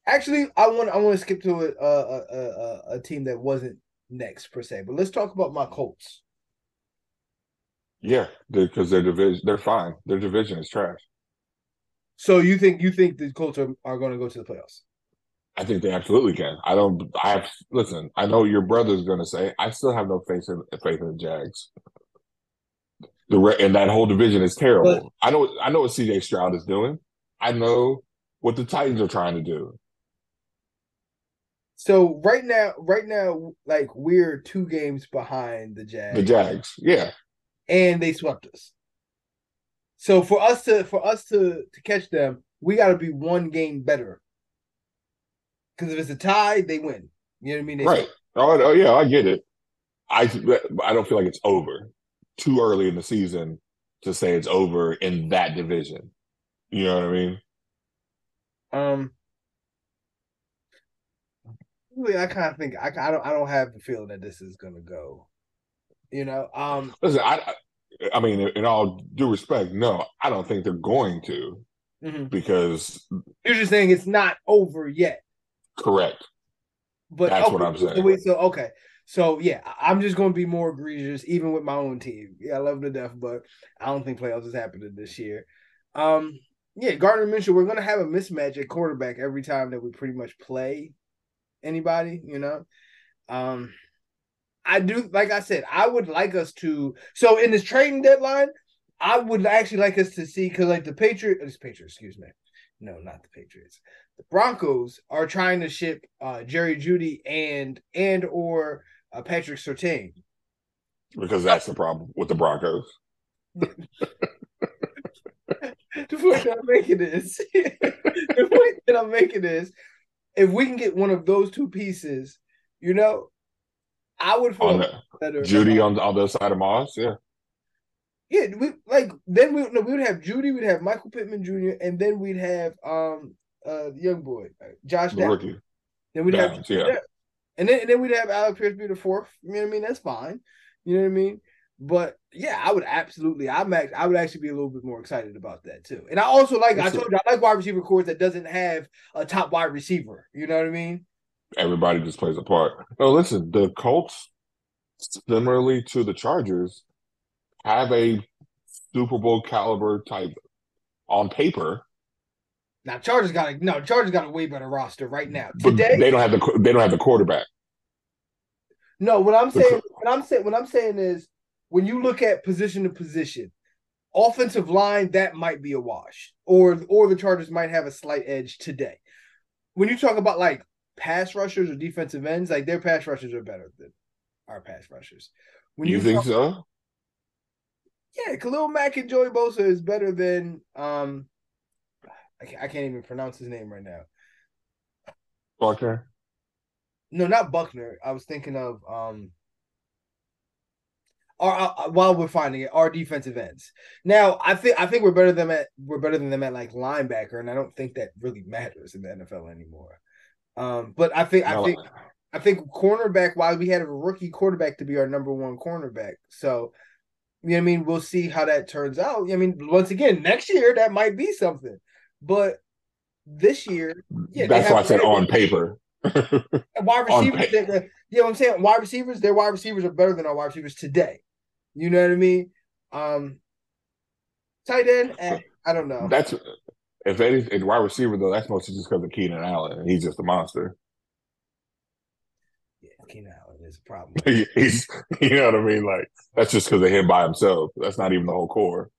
actually, I want I want to skip to a a, a a team that wasn't next per se, but let's talk about my Colts. Yeah, because their division, they're fine. Their division is trash. So you think you think the Colts are, are going to go to the playoffs? I think they absolutely can. I don't. I have. Listen, I know your brother's going to say. I still have no faith in faith in the Jags. The re- and that whole division is terrible. But- I know. I know what CJ Stroud is doing. I know what the Titans are trying to do. So right now, right now, like we're two games behind the Jags, The Jags, yeah, and they swept us. So for us to for us to to catch them, we got to be one game better. Because if it's a tie, they win. You know what I mean? They right. Oh, oh, yeah, I get it. I I don't feel like it's over. Too early in the season to say it's over in that division. You know what I mean? Um, I kind of think I, I don't I don't have the feeling that this is gonna go. You know, um, Listen, I, I- mean, in all due respect, no, I don't think they're going to mhm. because you're just saying it's not over yet. correct. But That's okay, what I'm saying. wait, so okay, so yeah, I'm just gonna be more egregious, even with my own team. Yeah, I love them to death, but I don't think playoffs is happening this year. Um, yeah, Gardner Minshew, we're gonna have a mismatch at quarterback every time that we pretty much play anybody. You know, um, I do like I said, I would like us to. So in this trading deadline, I would actually like us to see because like the Patriots, Patriots, excuse me, no, not the Patriots. The Broncos are trying to ship uh, Jerry Jeudy and and or uh, Patrick Surtain. Because that's the problem with the Broncos. The point that I'm making is the point that I'm making is if we can get one of those two pieces, you know, I would feel the, better. Jeudy on the, on the other side of Moss, yeah. Yeah, we like then we no, we would have Jeudy, we'd have Michael Pittman Jr., and then we'd have um uh, young boy, uh, Josh The. Then we'd have Downs, yeah. And then and then we'd have Alec Pierce be the fourth. You know what I mean? That's fine. You know what I mean? But yeah, I would absolutely. I'm act, I would actually be a little bit more excited about that too. And I also like I Listen. told you I like wide receiver course that doesn't have a top wide receiver. You know what I mean? Everybody just plays a part. No, listen, the Colts, similarly to the Chargers, have a Super Bowl caliber type on paper, Now Chargers got a no. Chargers got a way better roster right now. but they don't have the they don't have the quarterback. no. What I'm saying, what I'm saying, what I'm saying is when you look at position to position, offensive line that might be a wash, or or the Chargers might have a slight edge today. When you talk about like pass rushers or defensive ends, like their pass rushers are better than our pass rushers. When You, you, think talk, so? yeah, Khalil Mack and Joey Bosa is better than um, I can't, I can't even pronounce his name right now. Buckner? No, not Buckner. I was thinking of um. Our, uh, while we're finding it, our defensive ends. Now, I think I think we're better than at we're better than them at like linebacker, and I don't think that really matters in the NFL anymore. Um, but I think I think I think cornerback. While we had a rookie quarterback to be our number one cornerback, so you know what I mean. We'll see how that turns out. I mean, once again, next year that might be something, but this year, yeah, that's why I said on paper. wide receivers. That, that- you know what I'm saying? Wide receivers, their wide receivers are better than our wide receivers today. You know what I mean? Um, tight end, eh, I don't know. That's if any if wide receiver though, that's mostly just because of Keenan Allen, he's just a monster. Yeah, Keenan Allen is a problem. he's you know what I mean. Like that's just because of him by himself. That's not even the whole corps.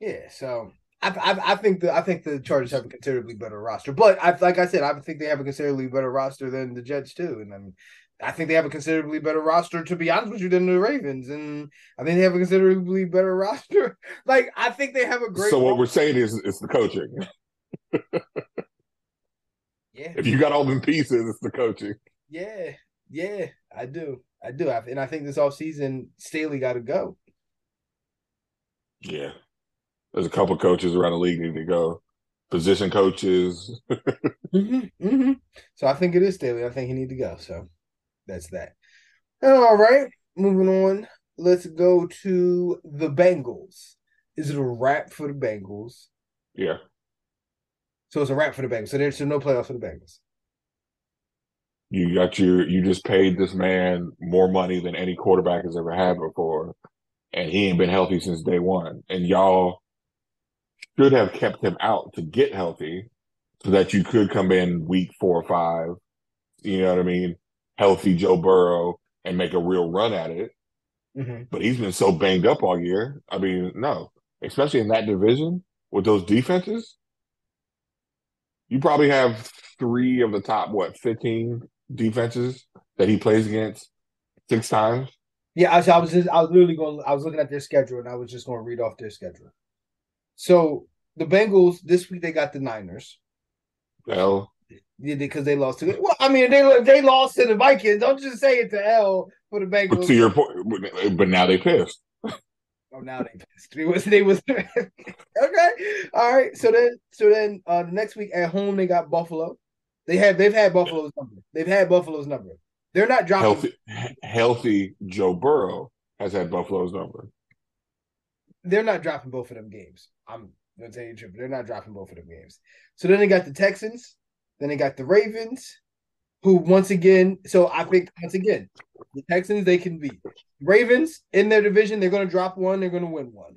Yeah, so I, I I think the I think the Chargers have a considerably better roster, but I like I said, I think they have a considerably better roster than the Jets too, and I mean, I think they have a considerably better roster to be honest with you than the Ravens, and I think they have a considerably better roster. Like I think they have a great. so what we're saying is it's the coaching. yeah, If you got all them pieces, it's the coaching. Yeah, yeah, I do. I do. I- And I think this offseason, Staley got to go. Yeah. There's a couple coaches around the league need to go. Position coaches. Mm-hmm, So I think it is Staley. I think he need to go. So that's that. All right, moving on. Let's go to the Bengals. Is it a wrap for the Bengals? Yeah. So it's a wrap for the Bengals. So there's no playoffs for the Bengals. You got your you just paid this man more money than any quarterback has ever had before. And he ain't been healthy since day one. And y'all should have kept him out to get healthy so that you could come in week four or five, you know what I mean? Healthy Joe Burrow and make a real run at it. Mm-hmm. But he's been so banged up all year. I mean, no, especially in that division with those defenses. You probably have three of the top, what, 15 defenses that he plays against six times. Yeah, I, I was just I was literally going. I was looking at their schedule, and I was just going to read off their schedule. So the Bengals this week they got the Niners. Well, Yeah, because they lost to well, I mean they they lost to the Vikings. Don't just say it to L for the but Bengals. to your point, but now they pissed. oh, now they pissed. They was they was okay. All right. So then so then uh the next week at home they got Buffalo. They have they've had Buffalo's number. They've had Buffalo's number. They're not dropping. Healthy, healthy Joe Burrow has had Buffalo's number. They're not dropping both of them games. I'm gonna tell you the truth. They're not dropping both of them games. So then they got the Texans. Then they got the Ravens, who once again. So I think once again, the Texans they can beat Ravens in their division. They're gonna drop one. They're gonna win one.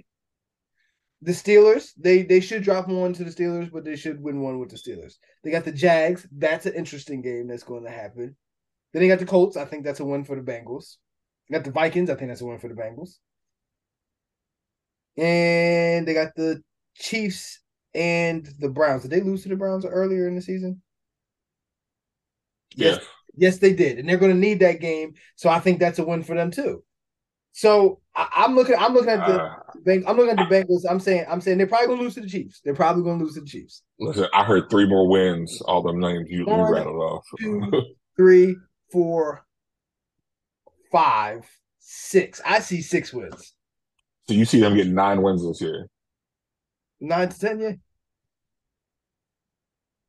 The Steelers, they they should drop one to the Steelers, but they should win one with the Steelers. They got the Jags. That's an interesting game that's going to happen. Then they got the Colts. I think that's a win for the Bengals. They got the Vikings. I think that's a win for the Bengals. And they got the Chiefs and the Browns. Did they lose to the Browns earlier in the season? Yes. Yes, they did, and they're going to need that game. So I think that's a win for them too. So I, I'm looking. I'm looking at the. Uh, Beng- I'm looking at the Bengals. I'm saying. I'm saying they're probably going to lose to the Chiefs. They're probably going to lose to the Chiefs. listen, I heard three more wins. All them names you, you rattled off. two, three, four, five, six. I see six wins. so you see them getting nine wins this year. Nine to ten, yeah.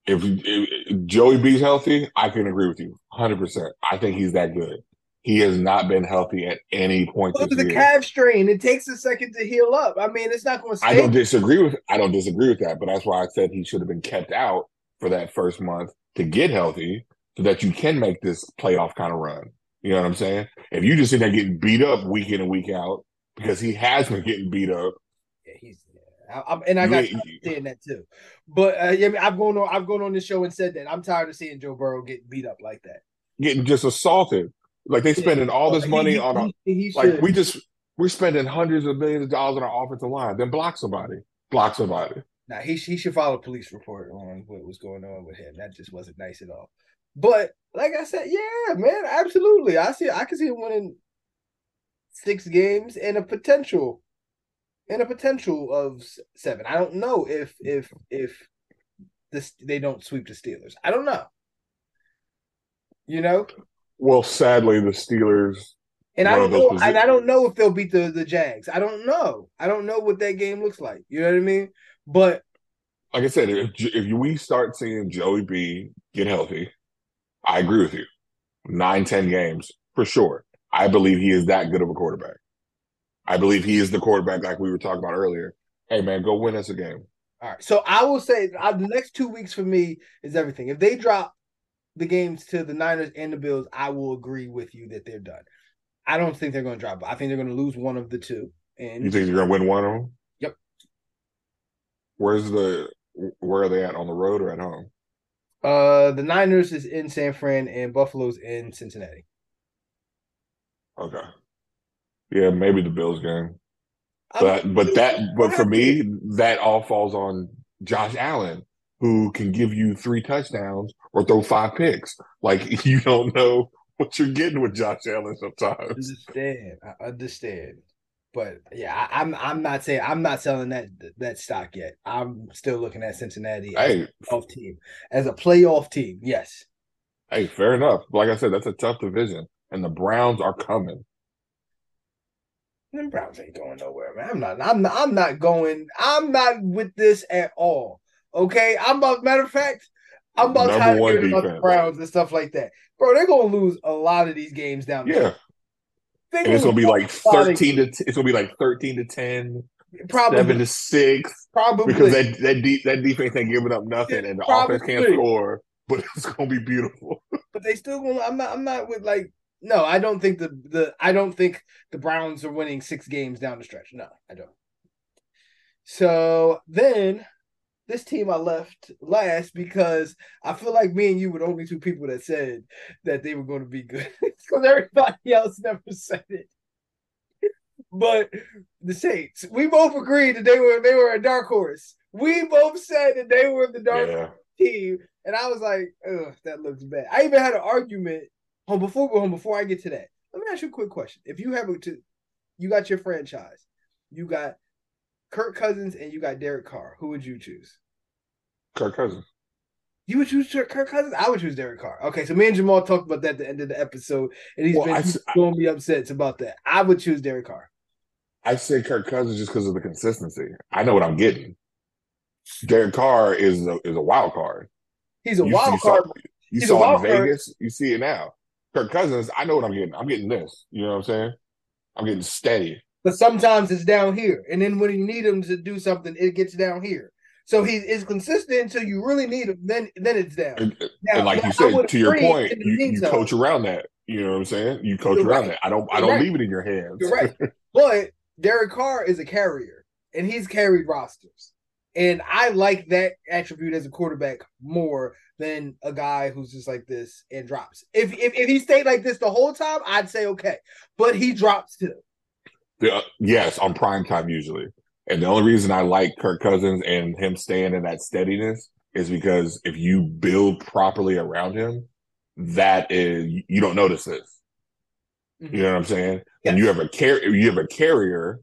if, if Joey B's healthy, I can agree with you 100%. I think he's that good. He has not been healthy at any point. Well, the calf strain. It takes a second to heal up. I mean, it's not going to. I don't disagree with. I don't disagree with that, but that's why I said he should have been kept out for that first month to get healthy, so that you can make this playoff kind of run. You know what I'm saying? If you just sit there getting beat up week in and week out because he has been getting beat up. Yeah, he's I, and I got saying that too. But uh, yeah, I've gone on I've gone on the show and said that I'm tired of seeing Joe Burrow get beat up like that, getting just assaulted. Like they spending all this money he, on he, he like we just we're spending hundreds of millions of dollars on our offensive line. Then block somebody, block somebody. Now he he should file a police report on what was going on with him. That just wasn't nice at all. But like I said, yeah, man, absolutely. I see. I can see him winning six games and a potential and a potential of seven. I don't know if if if this they don't sweep the Steelers. I don't know. You know. Well, sadly, the Steelers. And I don't know. And I don't know if they'll beat the the Jags. I don't know. I don't know what that game looks like. You know what I mean? But like I said, if if we start seeing Joey B get healthy, I agree with you. Nine, ten games for sure. I believe he is that good of a quarterback. I believe he is the quarterback, like we were talking about earlier. Hey, man, go win us a game. All right. So I will say uh, the next two weeks for me is everything. If they drop the games to the Niners and the Bills, I will agree with you that they're done. I don't think they're going to drop. I think they're going to lose one of the two. And you think they're going to win one of them? Yep. Where's the? Where are they at on the road or at home? Uh, the Niners is in San Fran and Buffalo's in Cincinnati. Okay. Yeah, maybe the Bills game. But but that but for me, that all falls on Josh Allen, who can give you three touchdowns or throw five picks. Like you don't know what you're getting with Josh Allen sometimes. I understand. I understand. But yeah, I, am I'm, I'm not saying I'm not selling that that stock yet. I'm still looking at Cincinnati hey, as a playoff team. As a playoff team, yes. Hey, fair enough. Like I said, that's a tough division. And the Browns are coming. Them Browns ain't going nowhere, man. I'm not. I'm not. I'm not going. I'm not with this at all. Okay. I'm about. Matter of fact, I'm about Number tired of hearing about the Browns and stuff like that, bro. They're gonna lose a lot of these games down there. Yeah. And it's gonna be like thirteen to. T- it's gonna be like thirteen to ten. Probably seven to six. Probably because that that de- that defense ain't giving up nothing, and the Probably. offense can't score. But it's gonna be beautiful. but they still gonna. I'm not. I'm not with like no, I don't think the the I don't think the Browns are winning six games down the stretch. No, I don't. So then this team I left last because I feel like me and you were the only two people that said that they were going to be good because everybody else never said it. But the Saints, we both agreed that they were they were a dark horse. We both said that they were the dark yeah. team, and I was like, "Ugh, that looks bad." I even had an argument Home before go home before I get to that, let me ask you a quick question. If you have a, to, you got your franchise, you got Kirk Cousins and you got Derek Carr. Who would you choose? Kirk Cousins. You would choose Kirk Cousins. I would choose Derek Carr. Okay, so me and Jamal talked about that at the end of the episode, and he's well, been going to be upset about that. I would choose Derek Carr. I say Kirk Cousins just because of the consistency. I know what I'm getting. Derek Carr is a, is a wild card. He's a you, wild you card. Saw, you he's saw in Vegas. Card. You see it now. Kirk Cousins, I know what I'm getting. I'm getting this. You know what I'm saying? I'm getting steady. But sometimes it's down here, and then when you need him to do something, it gets down here. So he is consistent until you really need him. Then then it's down. And, now, and like you said, to your point, you, you, coach around that. You know what I'm saying? You coach You're around right. that. I don't. I don't leave it in your hands. You're right. but Derek Carr is a carrier, and he's carried rosters. And I like that attribute as a quarterback more than a guy who's just like this and drops. If if, if he stayed like this the whole time, I'd say okay. But he drops too. Yeah, yes, on prime time usually. And the only reason I like Kirk Cousins and him staying in that steadiness is because if you build properly around him, that is you don't notice this. Mm-hmm. You know what I'm saying? Yes. And you have a car- you have a carrier,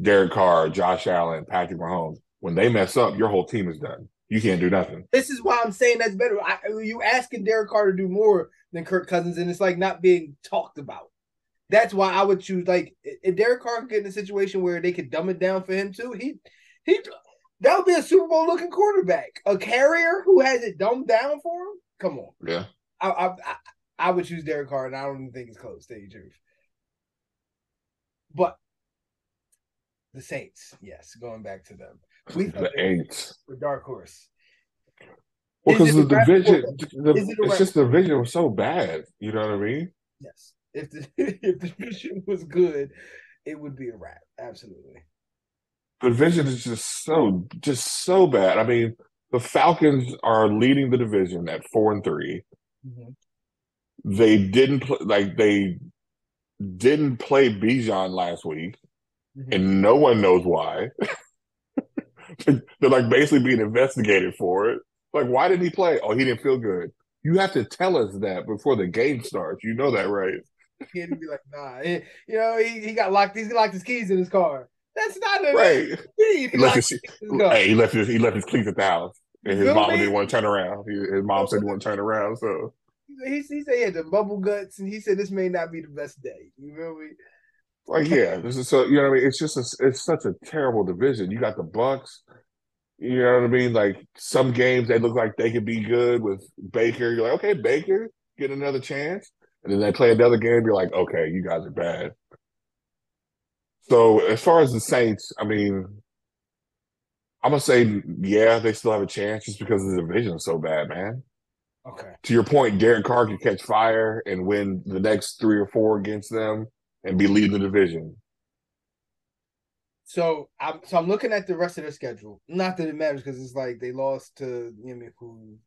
Derek Carr, Josh Allen, Patrick Mahomes when they mess up, your whole team is done. You can't do nothing. This is why I'm saying that's better. I, you asking Derek Carr to do more than Kirk Cousins, and it's like not being talked about. That's why I would choose like if Derek Carr could get in a situation where they could dumb it down for him too. He he That would be a Super Bowl looking quarterback. A carrier who has it dumbed down for him. Come on. Yeah. I I, I, I would choose Derek Carr, and I don't even think it's close. To tell you truth. But the Saints, yes, going back to them. The eight The dark horse. Well, because the division, the, it it's just the division was so bad. You know what I mean? Yes. If the if the division was good, it would be a wrap. Absolutely. The division is just so just so bad. I mean, the Falcons are leading the division at four and 3 mm-hmm. They didn't play like they didn't play Bijan last week, mm-hmm. and no one knows why. They're like basically being investigated for it. Like, why didn't he play? Oh, he didn't feel good. You have to tell us that before the game starts. You know that, right? He had to be like, nah. He, you know, he, he got locked. He's locked his keys in his car. That's not a right. He, he left his, his hey, he left his he left his keys at the house, and his mom didn't want to turn around. He, his mom said he want to turn around, so he, he said he had the bubble guts, and he said this may not be the best day. You feel me? Like yeah, this is so you know what I mean. It's just a, it's such a terrible division. You got the Bucks. You know what I mean? Like some games they look like they could be good with Baker. You're like, okay, Baker, get another chance. And then they play another game, you're like, okay, you guys are bad. So as far as the Saints, I mean, I'm gonna say, yeah, they still have a chance just because the division is so bad, man. Okay. To your point, Derek Carr can catch fire and win the next three or four against them and be leading the division. So I'm so I'm looking at the rest of their schedule. Not that it matters because it's like they lost to you know who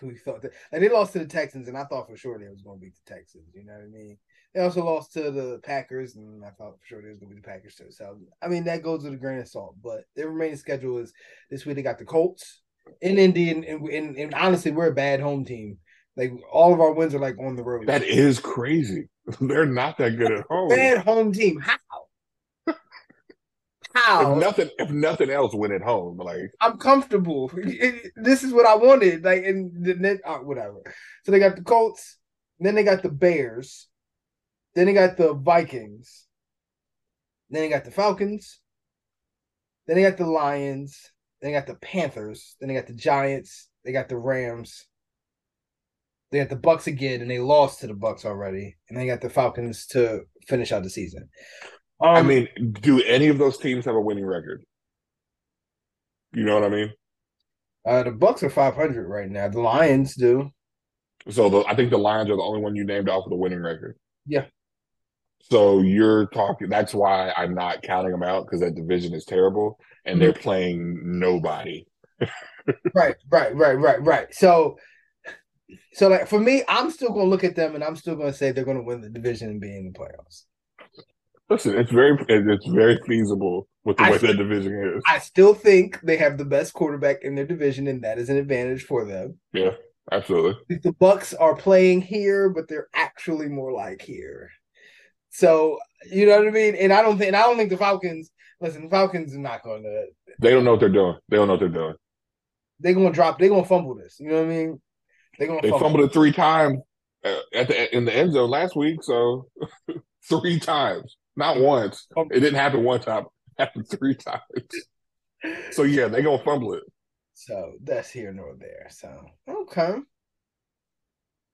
who thought that like they lost to the Texans, and I thought for sure they was going to beat the Texans. You know what I mean? They also lost to the Packers, and I thought for sure they was going to be the Packers too. So I mean that goes with a grain of salt. But their remaining schedule is this week. They got the Colts in Indy, and, and, and, and honestly, we're a bad home team. Like all of our wins are like on the road. That is crazy. They're not that good at home. Bad home team. How? How? If nothing, if nothing else, win at home. Like I'm comfortable. this is what I wanted. Like and then uh, whatever. So they got the Colts. Then they got the Bears. Then they got the Vikings. Then they got the Falcons. Then they got the Lions. Then they got the Panthers. Then they got the Giants. They got the Rams. They got the Bucks again, and they lost to the Bucks already. And they got the Falcons to finish out the season. Um, I mean, do any of those teams have a winning record? You know what I mean? Uh, the Bucks are 500 right now. The Lions do. So the, I think the Lions are the only one you named off with a winning record. Yeah. So you're talking. That's why I'm not counting them out because that division is terrible, and mm-hmm. they're playing nobody. right, right, right, right, right. So, so like for me, I'm still gonna look at them, and I'm still gonna say they're gonna win the division and be in the playoffs. Listen, it's very it's very feasible with the I way that division is. I still think they have the best quarterback in their division, and that is an advantage for them. Yeah, absolutely. The Bucks are playing here, but they're actually more like here. So you know what I mean. And I don't think I don't think the Falcons. Listen, the Falcons are not going to. They don't know what they're doing. They don't know what they're doing. They're going to drop. They're going to fumble this. You know what I mean? They're going. to. They fumble. fumbled it three times uh, at the in the end zone last week. So three times. Not once. Oh. It didn't happen one time. It happened three times. So yeah, they gonna fumble it. So that's here nor there. So okay.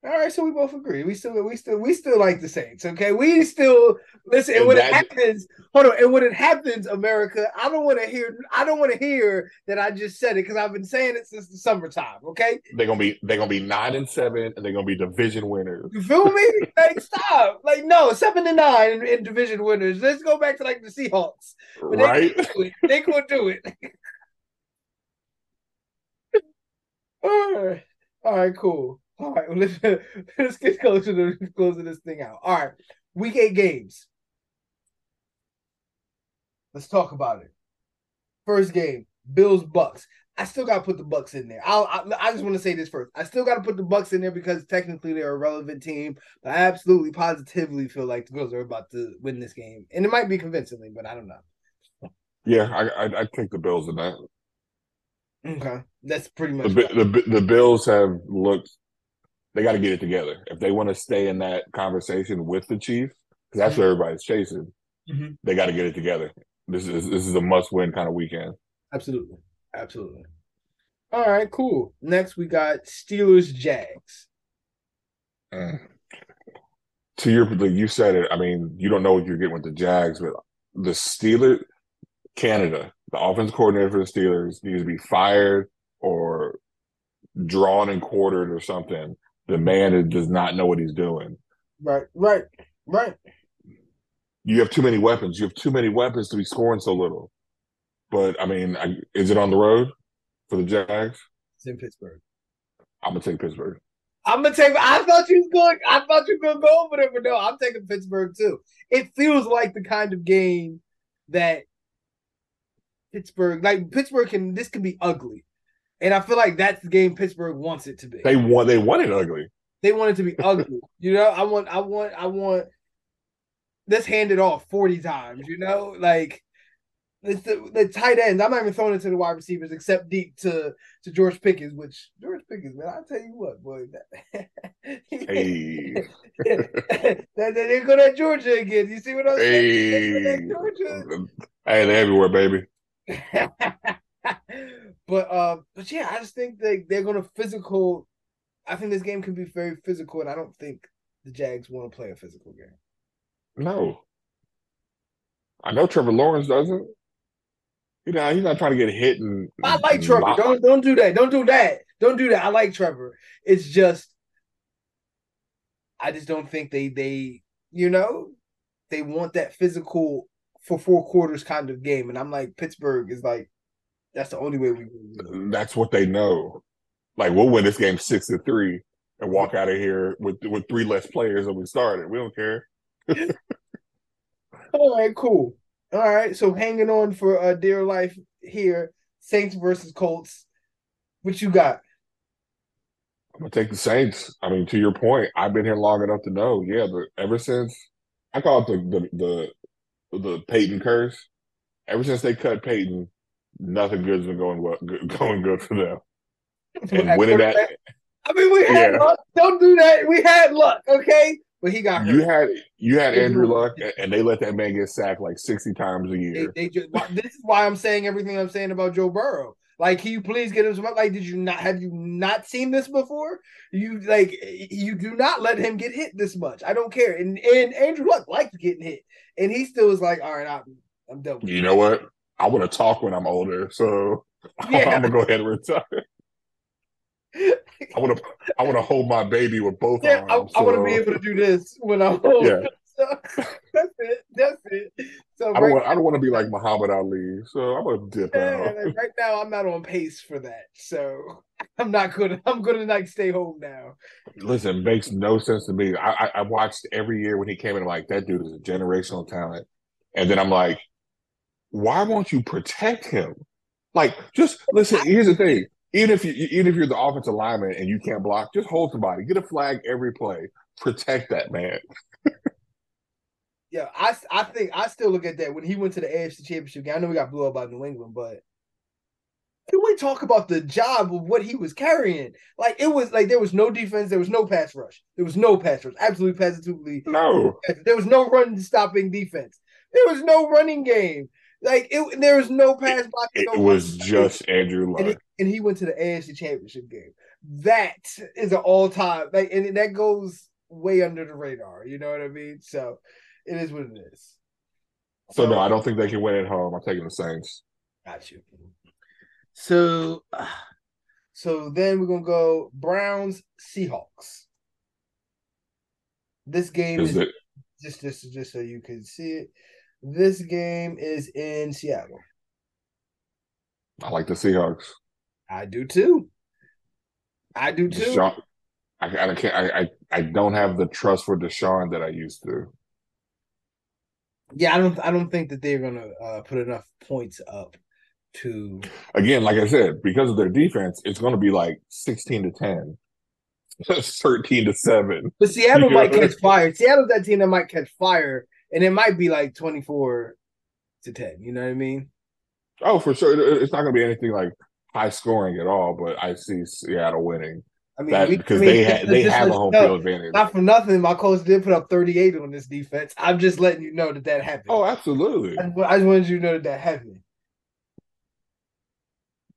All right, so we both agree. We still, we still, we still like the Saints. Okay, we still listen. And, when it happens, hold on. And when it happens, America, I don't want to hear. I don't want to hear that I just said it because I've been saying it since the summertime. Okay, they're gonna be they're gonna be nine and seven, and they're gonna be division winners. You feel me? like stop. Like no, seven and nine in, in, division winners. Let's go back to like the Seahawks. But right? They gonna do it. All right. All right. Cool. All right, well, let's, let's get closer to closing this thing out. All right, week eight games. Let's talk about it. First game, Bills Bucks. I still got to put the Bucks in there. I'll, I, I just want to say this first. I still got to put the Bucks in there because technically they're a relevant team. But I absolutely, positively feel like the Bills are about to win this game, and it might be convincingly, but I don't know. Yeah, I I, I take the Bills in that. Okay, that's pretty much the, the, the Bills have looked they got to get it together if they want to stay in that conversation with the Chiefs because that's mm-hmm. what everybody's chasing. Mm-hmm. They got to get it together. This is this is a must win kind of weekend. Absolutely, Absolutely. All right, cool. Next, we got Steelers Jags. Mm. To your, like you said it. I mean, you don't know what you're getting with the Jags, but the Steelers, Canada, the offense coordinator for the Steelers needs to be fired or drawn and quartered or something. The man does not know what he's doing. Right, right, right. You have too many weapons. You have too many weapons to be scoring so little. But I mean, I, is it on the road for the Jags? It's in Pittsburgh. I'm gonna take Pittsburgh. I'm gonna take. I thought you was going. I thought you were gonna go over there, but no, I'm taking Pittsburgh too. It feels like the kind of game that Pittsburgh, like Pittsburgh, can. This can be ugly, and I feel like that's the game Pittsburgh wants it to be. They want. They want it ugly. They want it to be ugly. You know, I want. I want. I want. Let's hand it off forty times. You know, like it's the, the tight ends. I'm not even throwing it to the wide receivers except deep to to George Pickens, which George Pickens, man, I'll tell you what, boy. That, hey. that, that, they go to Georgia again. You see what I'm hey. saying? Georgia. Hey, they're everywhere, baby. but um, but yeah, I just think they they're gonna physical. I think this game can be very physical, and I don't think the Jags want to play a physical game. No, I know Trevor Lawrence doesn't. You know, he's not trying to get hit and. I like Trevor. Mop. Don't don't do that. Don't do that. Don't do that. I like Trevor. It's just, I just don't think they they you know they want that physical for four quarters kind of game, and I'm like Pittsburgh is like that's the only way we. That's what they know. Like we'll win this game six to three and walk out of here with with three less players than we started. We don't care. All right, cool. All right, so hanging on for uh, dear life here, Saints versus Colts. What you got? I'm gonna take the Saints. I mean, to your point, I've been here long enough to know. Yeah, but ever since I call it the the the, the Peyton curse. Ever since they cut Peyton, nothing good's been going well, going good for them. And winning that, I mean, we had yeah. luck. Don't do that. We had luck, okay? But he got hurt. You had you had Andrew Luck, and they let that man get sacked like sixty times a year. They, they just, this is why I'm saying everything I'm saying about Joe Burrow. Like, can you please get him some? Like, did you not have you not seen this before? You like you do not let him get hit this much. I don't care. And and Andrew Luck likes getting hit, and he still was like, all right, I'm, I'm done. you know what? I want to talk when I'm older, so yeah. I'm gonna go ahead and retire. I want to I want to hold my baby with both yeah, arms. I, so. I want to be able to do this when I'm old. Yeah. So, that's it. That's it. So I don't, want, I don't want to be like Muhammad Ali. So I'm gonna dip yeah, out. right now, I'm not on pace for that. So I'm not gonna. I'm gonna like stay home now. Listen, makes no sense to me. I, I, I watched every year when he came in. I'm like, that dude is a generational talent. And then I'm like, why won't you protect him? Like, just listen. Here's the thing even if you even if you're the offensive lineman and you can't block, just hold somebody, get a flag every play, protect that man. yeah, I I think I still look at that when he went to the AFC Championship game. I know we got blew up by New England, but can we talk about the job of what he was carrying? Like it was like there was no defense, there was no pass rush, there was no pass rush, absolutely positively no. There was no run stopping defense. There was no running game. Like it, there was no pass block. It, no was just Andrew Luck, and he, and he, went to the AFC Championship game. That is an all time like, and that goes way under the radar. You know what I mean? So it is what it is. So, so no, I don't think they can win at home. I'm taking the Saints. Got you. So, so then we're gonna go Browns Seahawks. This game is, is it? just just just so you can see it. This game is in Seattle. I like the Seahawks. I do too. I do too. Deshaun, I, I can't. I, I I don't have the trust for Deshaun that I used to. Yeah, I don't. I don't think that they're gonna uh, put enough points up to. Again, like I said, because of their defense, it's going to be like sixteen to ten. 13 to 7. But Seattle might catch fire. Seattle's that team that might catch fire and it might be like 24 to 10 you know what i mean oh for sure it's not going to be anything like high scoring at all but i see seattle winning I mean, that, because I mean, they ha- they have a home field advantage. Not for nothing, my coach did put up 38 on this defense. I'm just letting you know that that happened. Oh, absolutely. I, I just wanted you to know that that happened.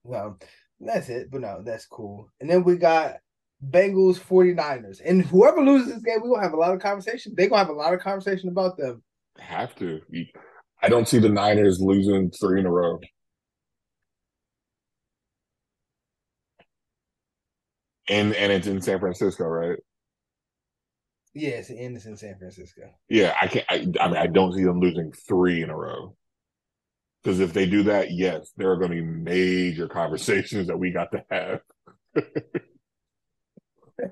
well, that's it. But no, that's cool. And then we got Bengals 49ers. And whoever loses this game, we're gonna have a lot of conversation. They're gonna have a lot of conversation about them. Have to. I don't see the Niners losing three in a row. And and it's in San Francisco, right? Yes, and it's in San Francisco. Yeah, I can't. I, I mean, I don't see them losing three in a row. Because if they do that, yes, there are going to be major conversations that we got to have.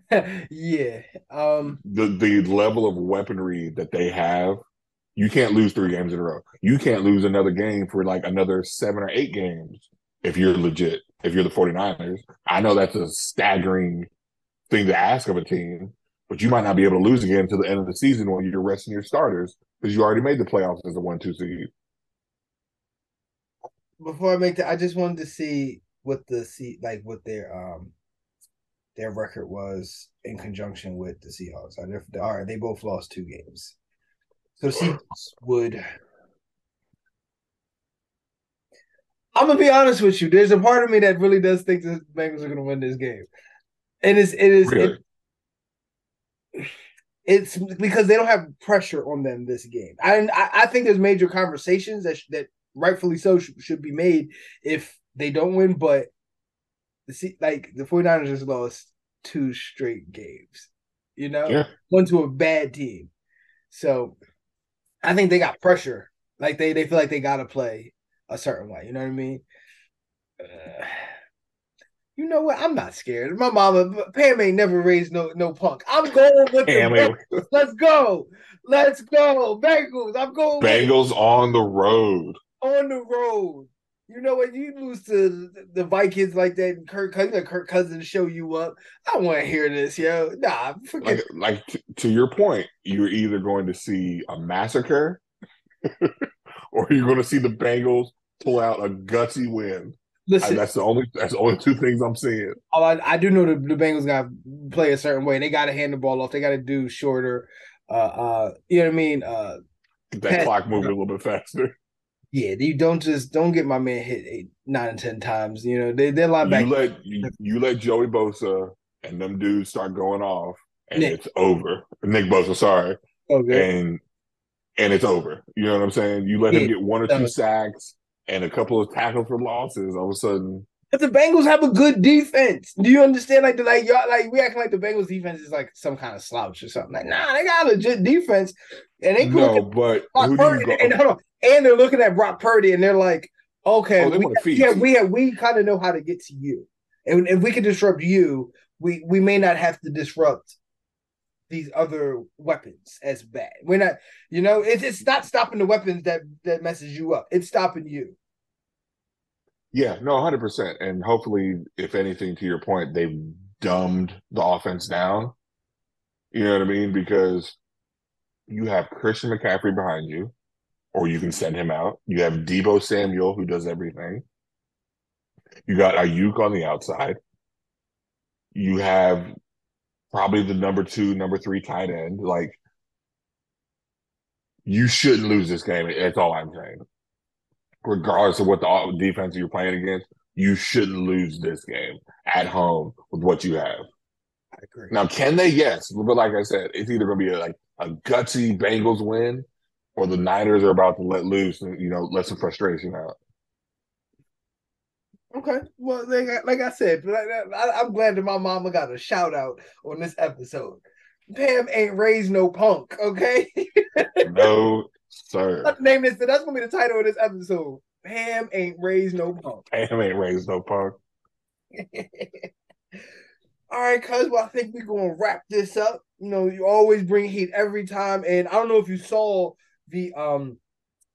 yeah. Um the the level of weaponry that they have, you can't lose three games in a row. You can't lose another game for like another seven or eight games if you're legit, if you're the 49ers. I know that's a staggering thing to ask of a team, but you might not be able to lose again until the end of the season when you're resting your starters because you already made the playoffs as a one two seed. Before I make that, I just wanted to see what the seat like what their um their record was in conjunction with the Seahawks. All right, they both lost two games. So Seahawks would. I'm gonna be honest with you. There's a part of me that really does think the Bengals are gonna win this game, and it's it is really? it, it's because they don't have pressure on them this game. I I, think there's major conversations that that rightfully so should, should be made if they don't win, but the like the 49ers just lost two straight games. You know, yeah. one to a bad team. So I think they got pressure. Like they they feel like they got to play a certain way. You know what I mean? Uh, you know what? I'm not scared. My mama Pam ain't never raised no no punk. I'm going with Pam the Let's go. Let's go. Bengals. I'm going Bengals on the road. On the road. You know what? You lose to the Vikings like that, and Kirk, you Kirk Cousins show you up. I want to hear this, yo. Nah, forget. Like, like t- to your point, you're either going to see a massacre, or you're going to see the Bengals pull out a gutsy win. Listen, I, that's the only that's the only two things I'm seeing. Oh, I, I do know the, the Bengals got to play a certain way. They got to hand the ball off. They got to do shorter. Uh, uh, you know what I mean? Uh, that clock moving a little bit faster. Yeah, you don't just don't get my man hit eight, nine, and ten times. You know, they they're linebacker. You let you, you let Joey Bosa and them dudes start going off, and Nick. it's over. Nick Bosa, sorry. Okay. And and it's over. You know what I'm saying? You let yeah. him get one or two sacks and a couple of tackles for losses. All of a sudden, but the Bengals have a good defense. Do you understand? Like, the, like y'all, like we acting like the Bengals defense is like some kind of slouch or something. Like, nah, they got a legit defense, and they no, but who Purdy, go- and, hold on, and they're looking at Brock Purdy, and they're like, okay, oh, we, yeah, we have, we kind of know how to get to you, and if we can disrupt you, we we may not have to disrupt these other weapons as bad. We're not, you know, it's it's not stopping the weapons that that messes you up. It's stopping you. Yeah, no, hundred percent. And hopefully, if anything, to your point, they've dumbed the offense down. You know what I mean? Because you have Christian McCaffrey behind you, or you can send him out. You have Deebo Samuel who does everything. You got Aiyuk on the outside. You have probably the number two, number three tight end. Like you shouldn't lose this game. That's all I'm saying regardless of what the defense you're playing against, you shouldn't lose this game at home with what you have. I agree. Now, can they? Yes, but like I said, it's either going to be a, like a gutsy Bengals win, or the Niners are about to let loose and you know let some frustration out. Okay, well, like, like I said, I, am glad that my mama got a shout out on this episode. Pam ain't raised no punk, okay? no, Sir. Let's name this. That's gonna be the title of this episode. Pam ain't raised no punk. Pam ain't raised no punk. All right, cuz well, I think we're gonna wrap this up. You know, you always bring heat every time, and I don't know if you saw the um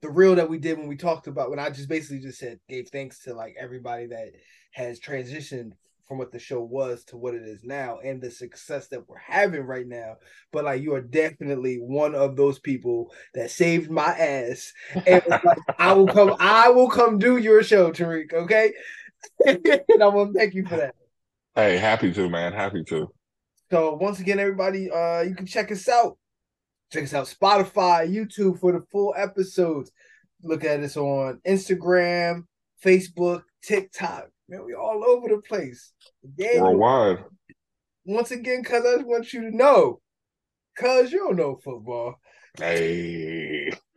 the reel that we did when we talked about when I just basically just said gave thanks to like everybody that has transitioned from what the show was to what it is now and the success that we're having right now. But like you are definitely one of those people that saved my ass. And like, I will come, I will come do your show, Tariq. Okay. and I want to thank you for that. Hey, happy to, man. Happy to. So once again, everybody, uh, you can check us out. Check us out Spotify, YouTube for the full episodes. Look at us on Instagram, Facebook, TikTok, Man, we all over the place. Daniel, Worldwide. Once again, cuz I just want you to know, cuz you don't know football. Hey.